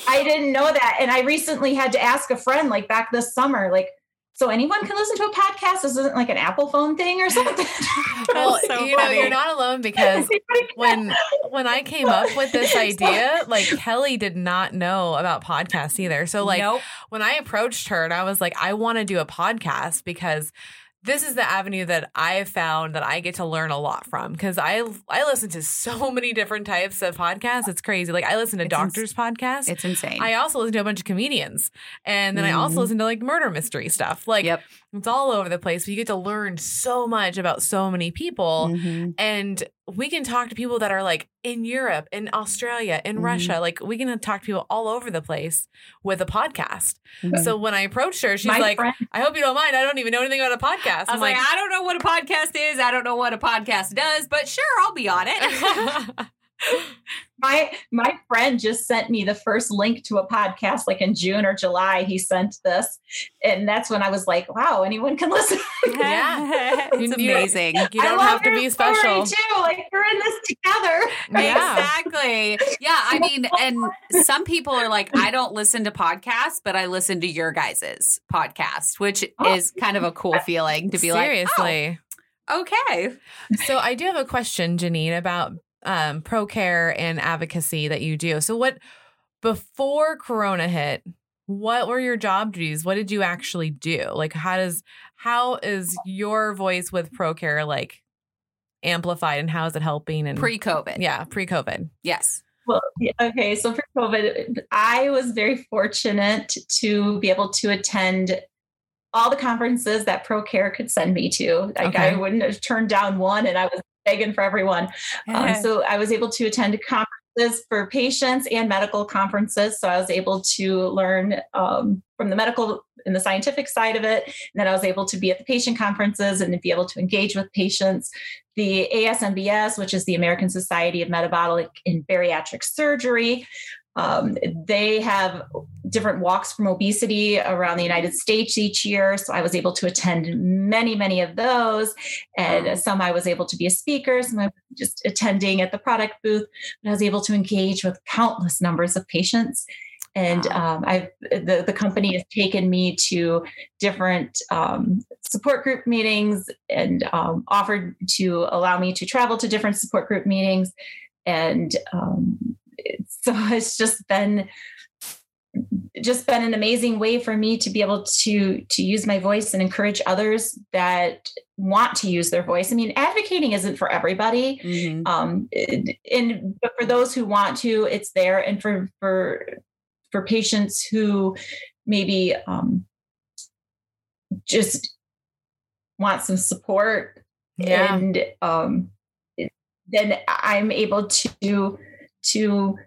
I didn't know that. And I recently had to ask a friend, like back this summer, like, so anyone can listen to a podcast. This isn't like an Apple phone thing or something. well, so you funny. know, you're not alone because when when I came up with this idea, like Kellie did not know about podcasts either. So like nope. when I approached her and I was like, I want to do a podcast because this is the avenue that I have found that I get to learn a lot from because I I listen to so many different types of podcasts. It's crazy. Like I listen to it's doctors' ins- podcasts. It's insane. I also listen to a bunch of comedians, and then mm-hmm. I also mm-hmm. listen to like murder mystery stuff. Like yep. It's all over the place. But you get to learn so much about so many people, mm-hmm. and we can talk to people that are like in Europe, in Australia, in mm-hmm. Russia. Like we can talk to people all over the place with a podcast. Mm-hmm. So when I approached her, she's My like, friend- "I hope you don't mind. I don't even know anything about a podcast." I was like, like, "I don't know what a podcast is. I don't know what a podcast does, but sure, I'll be on it." my my friend just sent me the first link to a podcast like in June or July he sent this. And that's when I was like wow anyone can listen yeah. It's amazing. you don't have to be special. too. Like we're in this together. Yeah. exactly. Yeah I mean and some people are like I don't listen to podcasts but I listen to your guys's podcast which oh. is kind of a cool feeling to be seriously. Like oh, okay. So I do have a question Jeanine about um, ProCare and advocacy that you do. So, what before Corona hit? What were your job duties? What did you actually do? Like, how does how is your voice with ProCare like amplified, and how is it helping? And pre COVID, yeah, pre COVID, yes. Well, okay. So for COVID, I was very fortunate to be able to attend all the conferences that ProCare could send me to. Like okay. I wouldn't have turned down one, and I was begging for everyone. Um, so I was able to attend conferences for patients and medical conferences. So I was able to learn um, from the medical and the scientific side of it. And then I was able to be at the patient conferences and be able to engage with patients. The ASMBS, which is the American Society of Metabolic and Bariatric Surgery, um, they have different walks from obesity around the United States each year. So I was able to attend many, many of those. And some I was able to be a speaker, some I was just attending at the product booth. But I was able to engage with countless numbers of patients. And um, I've the, the company has taken me to different um, support group meetings and um, offered to allow me to travel to different support group meetings. And um, so it's just been just been an amazing way for me to be able to to use my voice and encourage others that want to use their voice i mean advocating isn't for everybody mm-hmm. um and but for those who want to it's there and for for for patients who maybe um just want some support yeah. and um then i'm able to to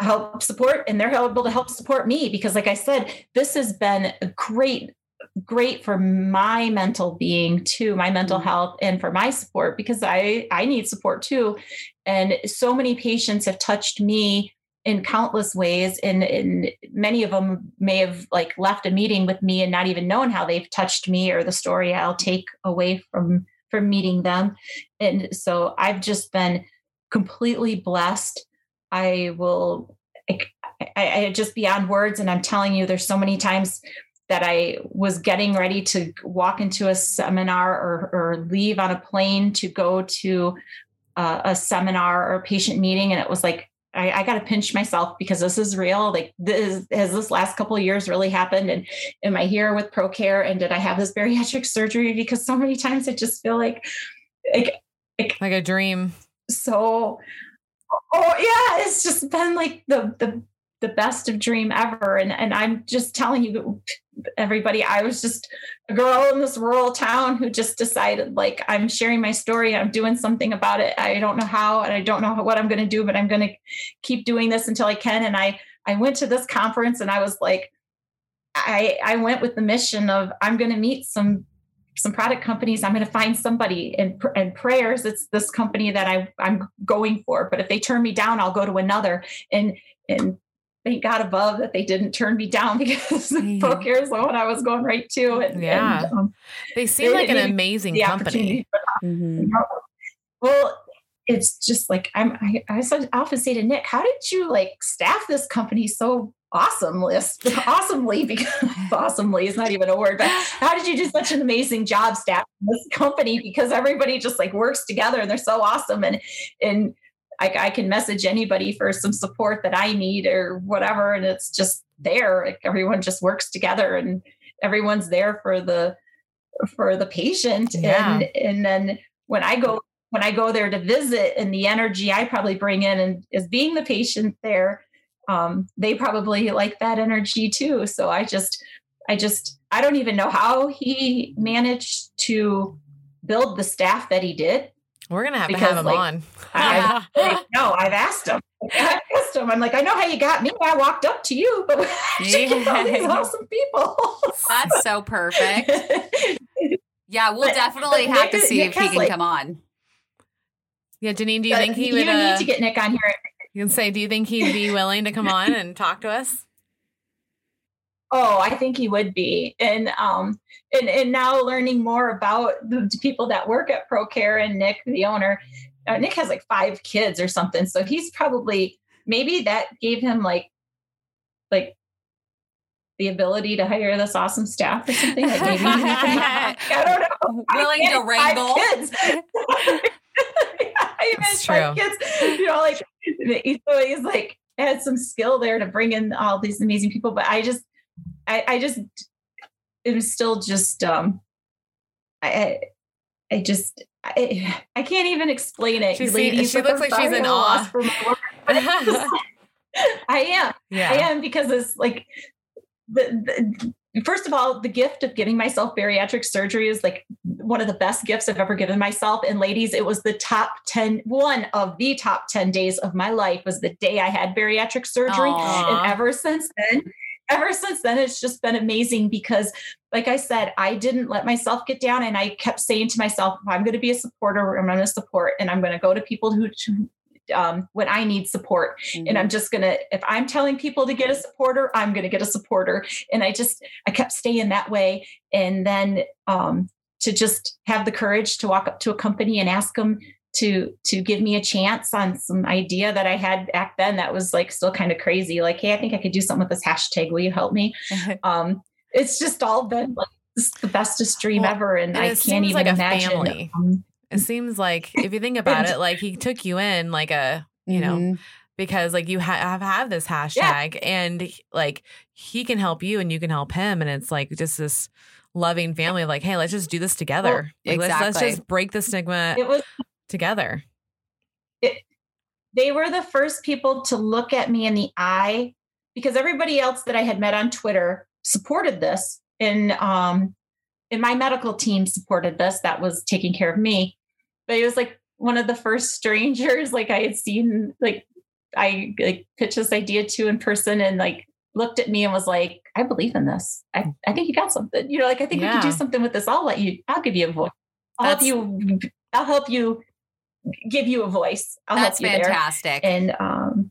help support and they're able to help support me because like i said this has been great great for my mental being too my mental mm-hmm. health and for my support because i i need support too and so many patients have touched me in countless ways and, and many of them may have like left a meeting with me and not even known how they've touched me or the story i'll take away from from meeting them and so i've just been completely blessed I will, I, I, just beyond words. And I'm telling you, there's so many times that I was getting ready to walk into a seminar or, or leave on a plane to go to uh, a seminar or a patient meeting. And it was like, I, I got to pinch myself because this is real. Like, this has this last couple years really happened? And am I here with ProCare? And did I have this bariatric surgery? Because so many times I just feel like, like, like, like a dream. So oh, oh yeah, it's just been like the the the best of dream ever. And and I'm just telling you, everybody, I was just a girl in this rural town who just decided like I'm sharing my story. I'm doing something about it. I don't know how, and I don't know what I'm going to do, but I'm going to keep doing this until I can. And I I went to this conference and I was like, I I went with the mission of I'm going to meet some some product companies i'm going to find somebody and, and prayers it's this company that I, i'm going for but if they turn me down i'll go to another and and thank God above that they didn't turn me down because mm-hmm. ProCare is the one I was going right to. And, yeah, and, um, they seem they, like an amazing company. Mm-hmm. Well, it's just like I'm. I, I often say to Nick, "How did you like staff this company so awesomely? Awesomely, because awesomely is not even a word. But how did you do such an amazing job staffing this company? Because everybody just like works together and they're so awesome and and I, I, can message anybody for some support that I need or whatever. And it's just there. Like everyone just works together and everyone's there for the for the patient. Yeah. And and then when I go when I go there to visit and the energy I probably bring in and is being the patient there, um, they probably like that energy too. So I just I just I don't even know how he managed to build the staff that he did we're gonna have because, to have him like, on. I, I, no, I've asked him. I asked him. I'm like, I know how you got me. I walked up to you, but yeah. these awesome people. That's so perfect. Yeah, we'll but, definitely but have Nick, to see Nick if he can like, come on. Yeah, Jeanine, do you think he would? You uh, need to get Nick on here. You can say, do you think he'd be willing to come on and talk to us? Oh, I think he would be. And um and, and now learning more about the people that work at ProCare and Nick, the owner. Uh, Nick has like five kids or something. So he's probably maybe that gave him like like the ability to hire this awesome staff or something. Like maybe I don't know. Willing to wrangle. Kids. I miss five kids. You know, like so he's like had some skill there to bring in all these amazing people. But I just I, I just it was still just um I I just I, I can't even explain it. She, Ladies, she looks like she's in awe. I am. Yeah. I am because it's like the, the, first of all, the gift of giving myself bariatric surgery is like one of the best gifts I've ever given myself. And ladies, it was the top 10, one of the top 10 days of my life was the day I had bariatric surgery. Aww. And ever since then, ever since then, it's just been amazing because, like I said, I didn't let myself get down and I kept saying to myself, I'm going to be a supporter, and I'm going to support, and I'm going to go to people who, um, when I need support. Mm-hmm. And I'm just going to, if I'm telling people to get a supporter, I'm going to get a supporter. And I just, I kept staying that way. And then, um, to just have the courage to walk up to a company and ask them to to give me a chance on some idea that I had back then that was like still kind of crazy. Like, hey, I think I could do something with this hashtag. Will you help me? um, it's just all been like the bestest dream well, ever, and, and I can't even like imagine. Um, it seems like if you think about it, like he took you in like a you mm-hmm. know because like you ha- have have this hashtag yeah. and like he can help you and you can help him and it's like just this loving family like hey let's just do this together well, like, exactly. let's, let's just break the stigma was together. It, they were the first people to look at me in the eye because everybody else that I had met on Twitter supported this. And um, and my medical team supported this that was taking care of me. But it was like one of the first strangers like I had seen like I like pitched this idea to in person and like looked at me and was like, I believe in this. I, I think you got something. You know, like I think yeah. we can do something with this. I'll let you, I'll give you a voice. I'll That's, help you I'll help you give you a voice. I'll That's help you fantastic. There. And um,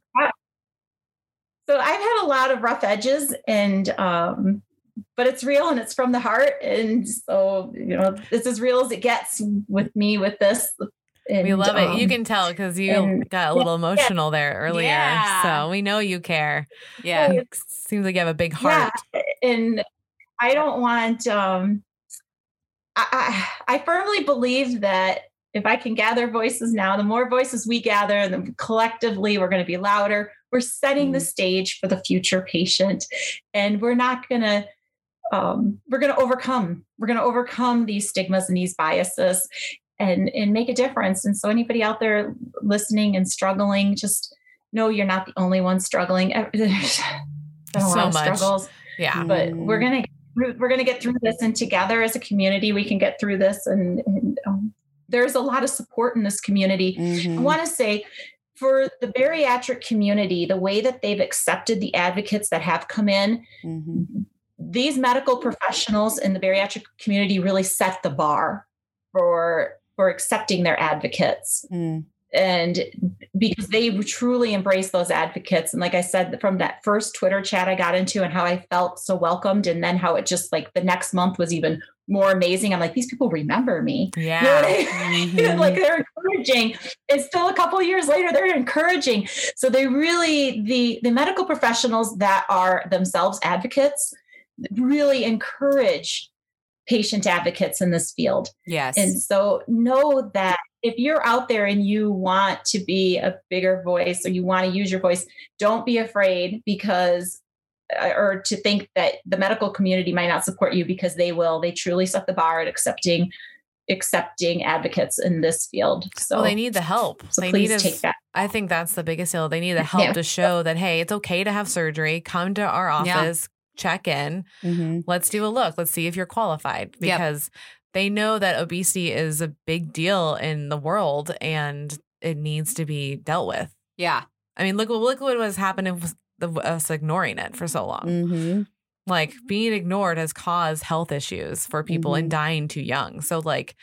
so I've had a lot of rough edges, and um, but it's real and it's from the heart, and so you know it's as real as it gets with me with this. And, we love it. you um, can tell because you and, got a little yeah, emotional there earlier. Yeah. So we know you care. Yeah. It seems like you have a big heart. Yeah. And I don't want um I, I, I firmly believe that if I can gather voices now, the more voices we gather, and collectively we're going to be louder. We're setting mm the stage for the future patient, and we're not going to. Um, we're going to overcome. We're going to overcome these stigmas and these biases, and and make a difference. And so, anybody out there listening and struggling, just no, you're not the only one struggling. There's a So lot of much. struggles, Yeah. but we're gonna we're gonna get through this, and together as a community, we can get through this. And, and um, there's a lot of support in this community. I Mhm. want to say for the bariatric community, the way that they've accepted the advocates that have come in, Mhm. These medical professionals in the bariatric community really set the bar for for accepting their advocates Mm. and because they truly embrace those advocates and like i said from that first twitter chat i got into and how i felt so welcomed and then how it just like the next month was even more amazing i'm like these people remember me You know Yeah. I mean? Mhm. like they're encouraging it's still a couple years later they're encouraging so they really the the medical professionals that are themselves advocates really encourage patient advocates in this field Yes. and so know that if you're out there and you want to be a bigger voice or you want to use your voice, don't be afraid because uh, or to think that the medical community might not support you because they will. They truly set the bar at accepting accepting advocates in this field. So well, they need the help. so they please need take us. that. I think that's the biggest deal. They need the help Yeah. to show that hey, it's okay to have surgery. Come to our office, check in. Mhm. Let's do a look. Let's see if you're qualified Yep. because they know that obesity is a big deal in the world and it needs to be dealt with. yeah. I mean, look what look what was happening with us ignoring it for so long. Mhm. Like being ignored has caused health issues for people and Mhm. dying too young. So like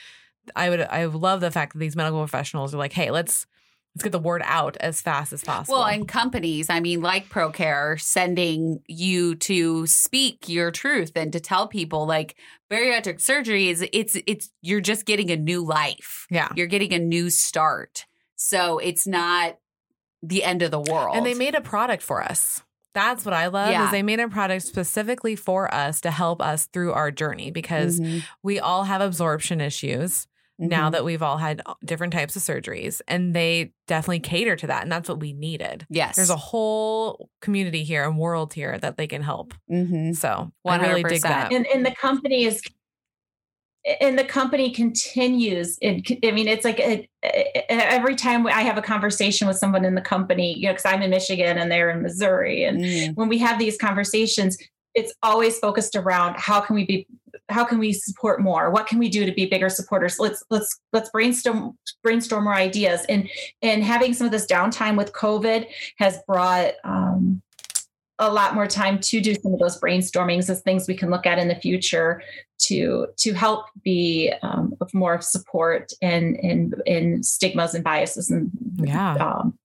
I would I love the fact that these medical professionals are like, hey, let's let's get the word out as fast as possible. Well, and companies, I mean, like ProCare, sending you to speak your truth and to tell people like bariatric surgery is it's it's you're just getting a new life. yeah. You're getting a new start. So it's not the end of the world. And they made a product for us. That's what I love Yeah. is they made a product specifically for us to help us through our journey because Mhm. we all have absorption issues now Mhm. that we've all had different types of surgeries and they definitely cater to that and that's what we needed. yes. There's a whole community here and world here that they can help. Mhm. So I really dig 100%. that. and, and the company is and the company continues it, i mean it's like it, every time i have a conversation with someone in the company you know because i'm in michigan and they're in missouri and Mhm. when we have these conversations it's always focused around how can we be how can we support more? What can we do to be bigger supporters? Let's let's let's brainstorm brainstorm more ideas. And and having some of this downtime with covid has brought um, a lot more time to do some of those brainstormings as things we can look at in the future to to help be um, of more support and and and stigmas and biases and Yeah. um,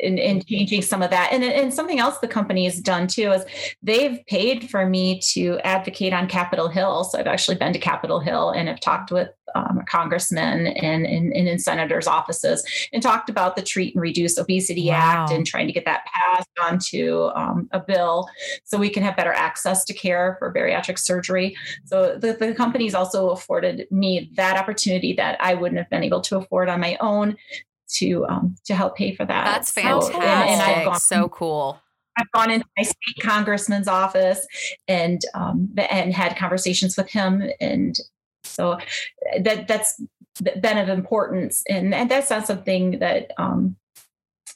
in, in changing some of that. And, and something else the company has done too is they've paid for me to advocate on Capitol Hill. So I've actually been to Capitol Hill and have talked with um, congressmen and, and, and in senators' offices and talked about the Treat and Reduce Obesity Act and trying to get that passed onto um, a bill so we can have better access to care for bariatric surgery. So the, the company's also afforded me that opportunity that I wouldn't have been able to afford on my own to um, to help pay for that. That's So- fantastic. and, and I've gone so cool. I've gone into my state congressman's office and um, and had conversations with him, and so that that's been of importance, and, and that's not something that um,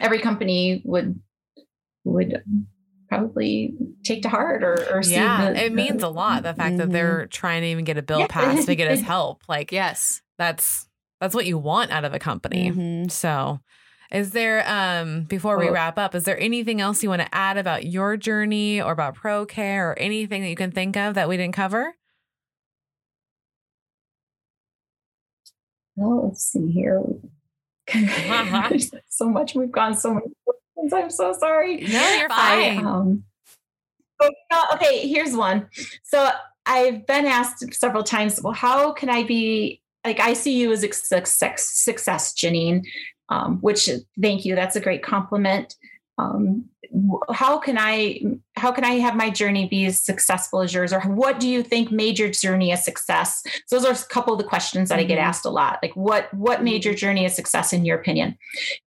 every company would would probably take to heart or, or see. Yeah, the- it means a lot. The fact that Mhm. they're trying to even get a bill Yeah. passed to get us help, like Yes. that's that's what you want out of a company. Mhm. So, is there um before we wrap up, is there anything else you want to add about your journey or about ProCare or anything that you can think of that we didn't cover? Well, let's see here. There's so much we've gone so many. questions. I'm so sorry. No, you're I, fine. um, oh, okay, here's one. So I've been asked several times, well, how can I be like I see you as a success, success Jeanine, um, which thank you. That's a great compliment. Um, how can I how can I have my journey be as successful as yours, or what do you think made your journey a success? So those are a couple of the questions that I get Mhm. asked a lot. Like what what made your journey a success in your opinion?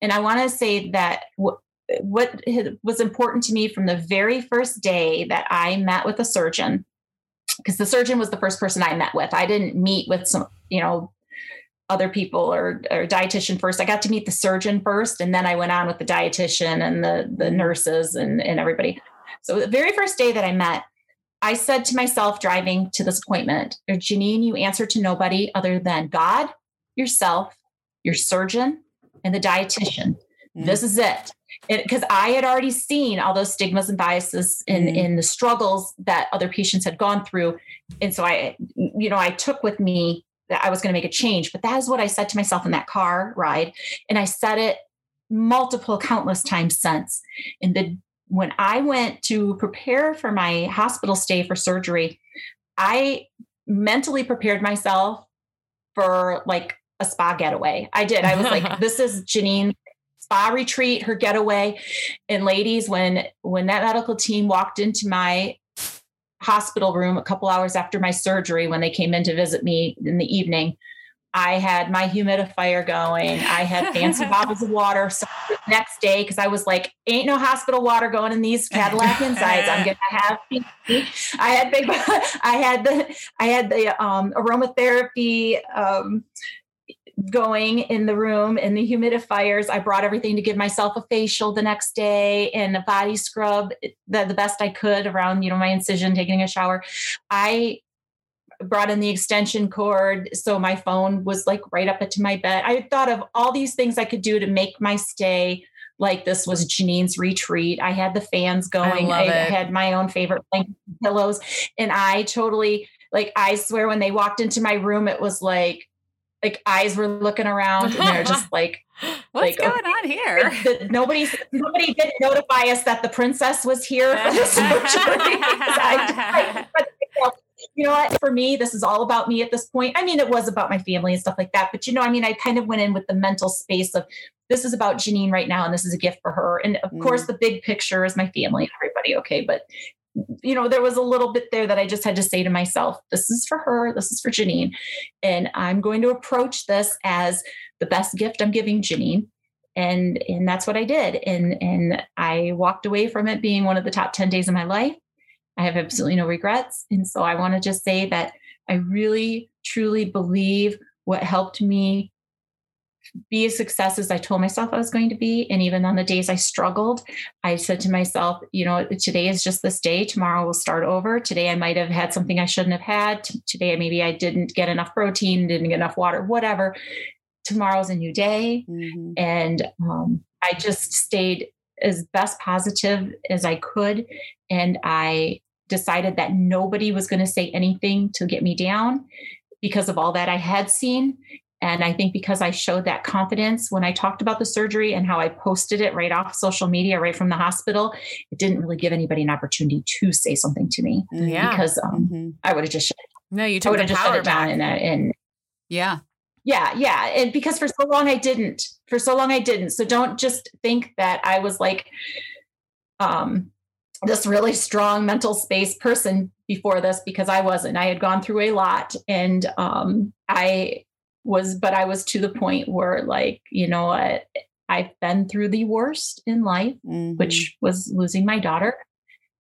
And I want to say that what what was important to me from the very first day that I met with a surgeon, because the surgeon was the first person I met with. I didn't meet with some, you know, other people or, or dietitian first. I got to meet the surgeon first, and then I went on with the dietitian and the the nurses and and everybody. So the very first day that I met, I said to myself driving to this appointment, Jeanine, you answer to nobody other than God, yourself, your surgeon, and the dietitian. Mm-hmm. This is it. Because I had already seen all those stigmas and biases in, mm-hmm. in the struggles that other patients had gone through. And so I, you know, I took with me that I was going to make a change. But that is what I said to myself in that car ride. And I said it multiple, countless times since. And the when I went to prepare for my hospital stay for surgery, I mentally prepared myself for like a spa getaway. I did. I was like, this is Jeanine spa retreat, her getaway. And ladies, when when that medical team walked into my hospital room a couple hours after my surgery when they came in to visit me in the evening, I had my humidifier going. I had fancy bottles of water. So next day, because I was like, ain't no hospital water going in these Cadillac insides. I'm gonna have. I had big. I had the. I had the um, aromatherapy. Um, going in the room in the humidifiers. I brought everything to give myself a facial the next day and a body scrub the, the best I could around, you know, my incision, taking a shower. I brought in the extension cord so my phone was like right up to my bed. I thought of all these things I could do to make my stay like this was Jeanine's retreat. I had the fans going. I, I had my own favorite pillows. And I totally like I swear when they walked into my room, it was like like eyes were looking around and they're just like what's like, going okay. on here? Nobody nobody didn't notify us that the princess was here for the surgery I, I, you know what? For me this is all about me at this point. I mean it was about my family and stuff like that but you know i mean i kind of went in with the mental space of this is about jeanine right now and this is a gift for her. And of mm. course the big picture is my family and everybody okay but you know there was a little bit there that i just had to say to myself this is for her this is for jeanine and i'm going to approach this as the best gift i'm giving jeanine and and that's what i did and and i walked away from it being one of the top 10 days of my life I have absolutely no regrets. And so I want to just say that I really, truly believe what helped me be a success as I told myself I was going to be. And even on the days I struggled, I said to myself, you know, today is just this day. Tomorrow will start over. Today I might have had something I shouldn't have had. Today maybe I didn't get enough protein, didn't get enough water, whatever. Tomorrow's a new day. Mm-hmm. And um, I just stayed as best positive as I could. And I decided that nobody was going to say anything to get me down because of all that I had seen. And I think because I showed that confidence when I talked about the surgery and how I posted it right off social media, right from the hospital, it didn't really give anybody an opportunity to say something to me. Yeah. Because um, mm-hmm. I would have just shut No, you took the power back. And, and yeah. Yeah. Yeah. And because for so long I didn't. For so long I didn't. So don't just think that I was like, um, this really strong mental space person before this because I wasn't. I had gone through a lot and um, I was, but I was to the point where, like, you know what? I've been through the worst in life, mm-hmm. which was losing my daughter.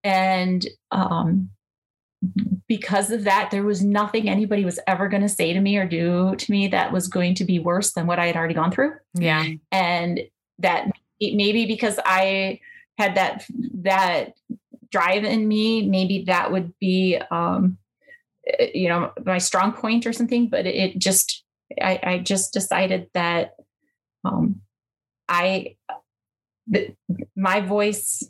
And um, because of that, there was nothing anybody was ever going to say to me or do to me that was going to be worse than what I had already gone through. Yeah. And that maybe because I had that that drive in me, maybe that would be um, eh, you know my strong point or something. But it just I, I just decided that um, I the, my voice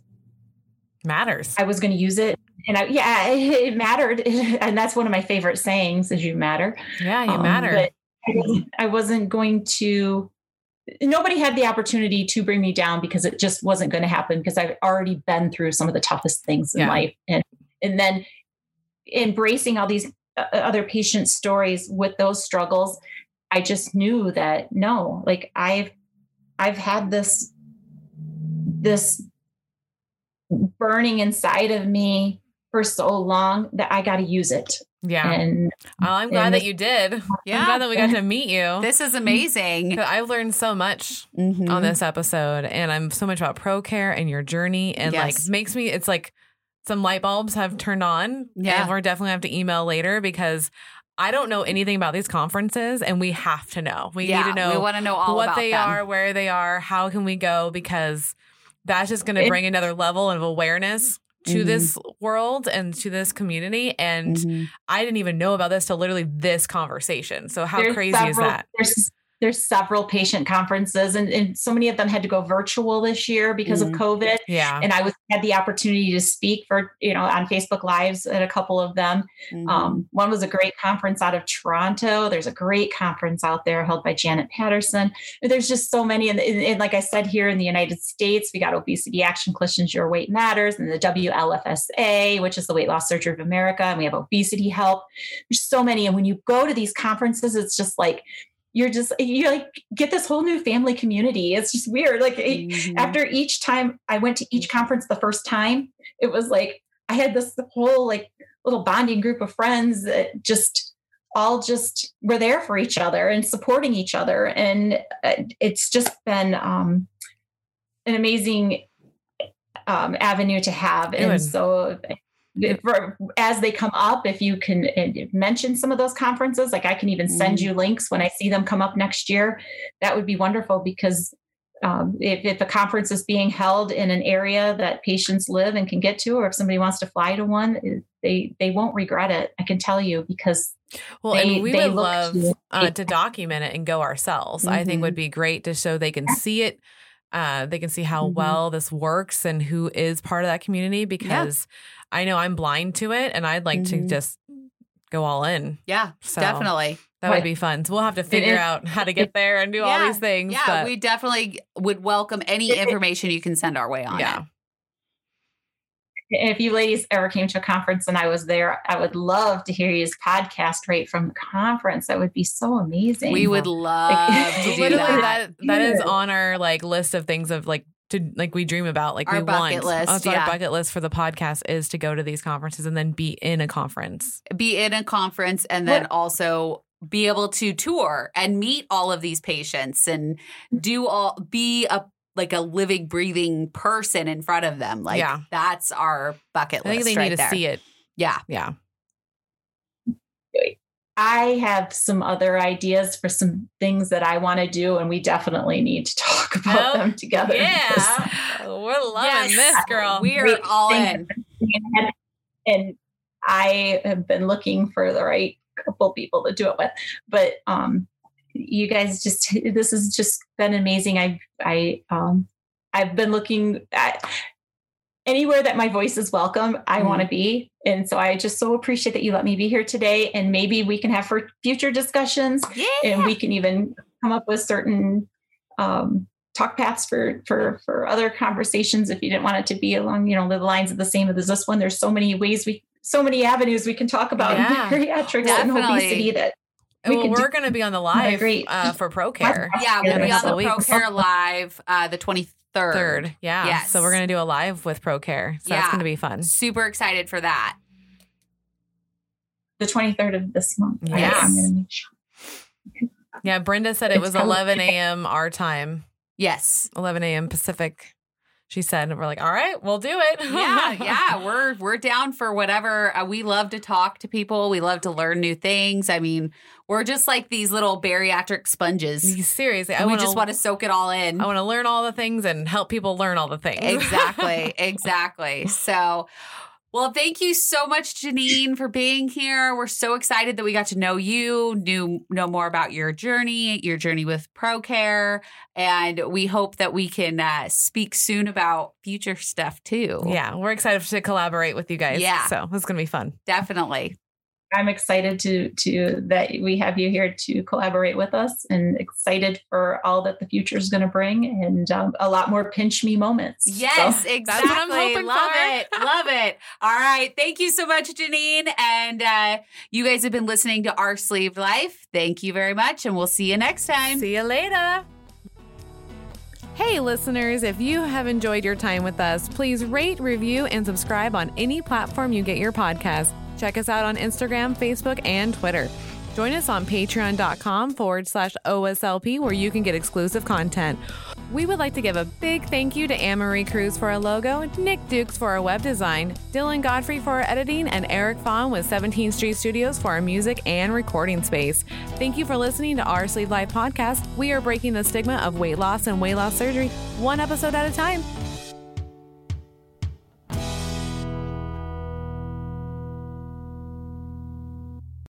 matters. I was going to use it and I, yeah, it, it, mattered. And that's one of my favorite sayings is you matter. Yeah, you um, matter. I wasn't, I wasn't going to nobody had the opportunity to bring me down because it just wasn't going to happen because I've already been through some of the toughest things in yeah. life and and then embracing all these uh, other patient stories with those struggles I just knew that no like I've I've had this this burning inside of me for so long that I got to use it yeah. And oh, I'm glad that you did. Yeah. I'm glad that we got to meet you. This is amazing. I've learned so much mm-hmm. on this episode and I'm so much about ProCare and your journey and yes. like makes me it's like some light bulbs have turned on. Yeah. And we're definitely have to email later because I don't know anything about these conferences, and we have to know. We yeah, need to know we want to know all what about they them. are, where they are, how can we go, because that's just going to bring another level of awareness to Mhm. this world and to this community. And Mhm. I didn't even know about this till literally this conversation. So how There's crazy is that? There's there's several patient conferences, and, and so many of them had to go virtual this year because Mhm. of COVID. Yeah. And I was had the opportunity to speak for you know on Facebook Lives at a couple of them. Mhm. Um, one was a great conference out of Toronto. There's a great conference out there held by Janet Patterson. There's just so many. And, and, and like I said, here in the United States, we got Obesity Action Coalition's Your Weight Matters and the WLSFA, which is the Weight Loss Surgery of America. And we have Obesity Help. There's so many. And when you go to these conferences, it's just like, you're just, you like get this whole new family community. It's just weird. Like Mhm. after each time I went to each conference the first time, it was like I had this whole like little bonding group of friends that just all just were there for each other and supporting each other. And uh, it's just been um, an amazing um, avenue to have. Good. And so if- as they come up, if you can uh, mention some of those conferences, like I can even send Mhm. you links when I see them come up next year, that would be wonderful because um, if, if a conference is being held in an area that patients live and can get to, or if somebody wants to fly to one, they they won't regret it. I can tell you because Well, they- and we would love to- uh, to document it and go ourselves. I think would be great to show they can see it. Uh, they can see how Mhm. well this works and who is part of that community because I know I'm blind to it and I'd like to Mhm. just go all in. yeah, So definitely. that would be fun. So we'll have to figure is- out how to get there and do all these things. Yeah, but we definitely would welcome any It- it- information you can send our way on yeah. it. if you ladies ever came to a conference and I was there, I would love to hear you podcast right from the conference. That would be so amazing. We would love to do Literally that. that that is on our like list of things of like to like we dream about like Our we bucket want list, That's yeah. our bucket list for the podcast is to go to these conferences and then be in a conference. Be in a conference and then What- also be able to tour and meet all of these patients and do all be a like a living, breathing person in front of them. Like Yeah. that's our bucket I think list. they right need to see it. Yeah. Yeah. I have some other ideas for some things that I want to do, and we definitely need to talk about Oh, them together. Yeah. We're loving Yes. this girl. We are all in. and, and I have been looking for the right couple people to do it with. But um, you guys just this has just been amazing. I I um, I've been looking at anywhere that my voice is welcome. I Mhm. want to be, and so I just so appreciate that you let me be here today. And maybe we can have for future discussions Yeah. and we can even come up with certain um, talk paths for for for other conversations if you didn't want it to be along you know the lines of the same as this one there's so many ways we so many avenues we can talk about Yeah. bariatrics and obesity that we well, we're going to be on the live uh, for ProCare. Yeah, Yeah, we'll be on the. ProCare Live uh, the 23rd. Third. 3rd. Yeah. Yes. So we're going to do a live with ProCare. So that's going to be fun. Super excited for that. the 23rd of this month I- Yes. I'm gonna make sure. Yeah. Brenda said it It's was 11 a.m. our time, Yes. 11 a.m. Pacific. She said, and we're like, all right, we'll do it. yeah, yeah, we're we're down for whatever. Uh, we love to talk to people. We love to learn new things. I mean, we're just like these little bariatric sponges. Seriously, I we want just want to soak it all in. I want to learn all the things and help people learn all the things. exactly, exactly. So, well, thank you so much, Jeanine, for being here. We're so excited that we got to know you, knew know more about your journey, your journey with ProCare, and we hope that we can uh, speak soon about future stuff too. yeah, we're excited to collaborate with you guys. Yeah. So it's going to be fun. definitely. I'm excited to to that we have you here to collaborate with us, and excited for all that the future is going to bring, and um, a lot more pinch me moments. Yes, So, exactly. That's what I'm hoping Love for. it. Love it. All right. Thank you so much, Jeanine. And uh, you guys have been listening to Our Sleeved Life. Thank you very much. And we'll see you next time. See you later. Hey, listeners, if you have enjoyed your time with us, please rate, review, and subscribe on any platform you get your podcast. Check us out on Instagram, Facebook, and Twitter. Join us on patreon.com forward slash OSLP where you can get exclusive content. We would like to give a big thank you to Anne Marie Cruz for our logo, Nick Dukes for our web design, Dylan Godfrey for our editing, and Eric Fawn with 17th Street Studios for our music and recording space. Thank you for listening to our Sleeved Life podcast. We are breaking the stigma of weight loss and weight loss surgery one episode at a time.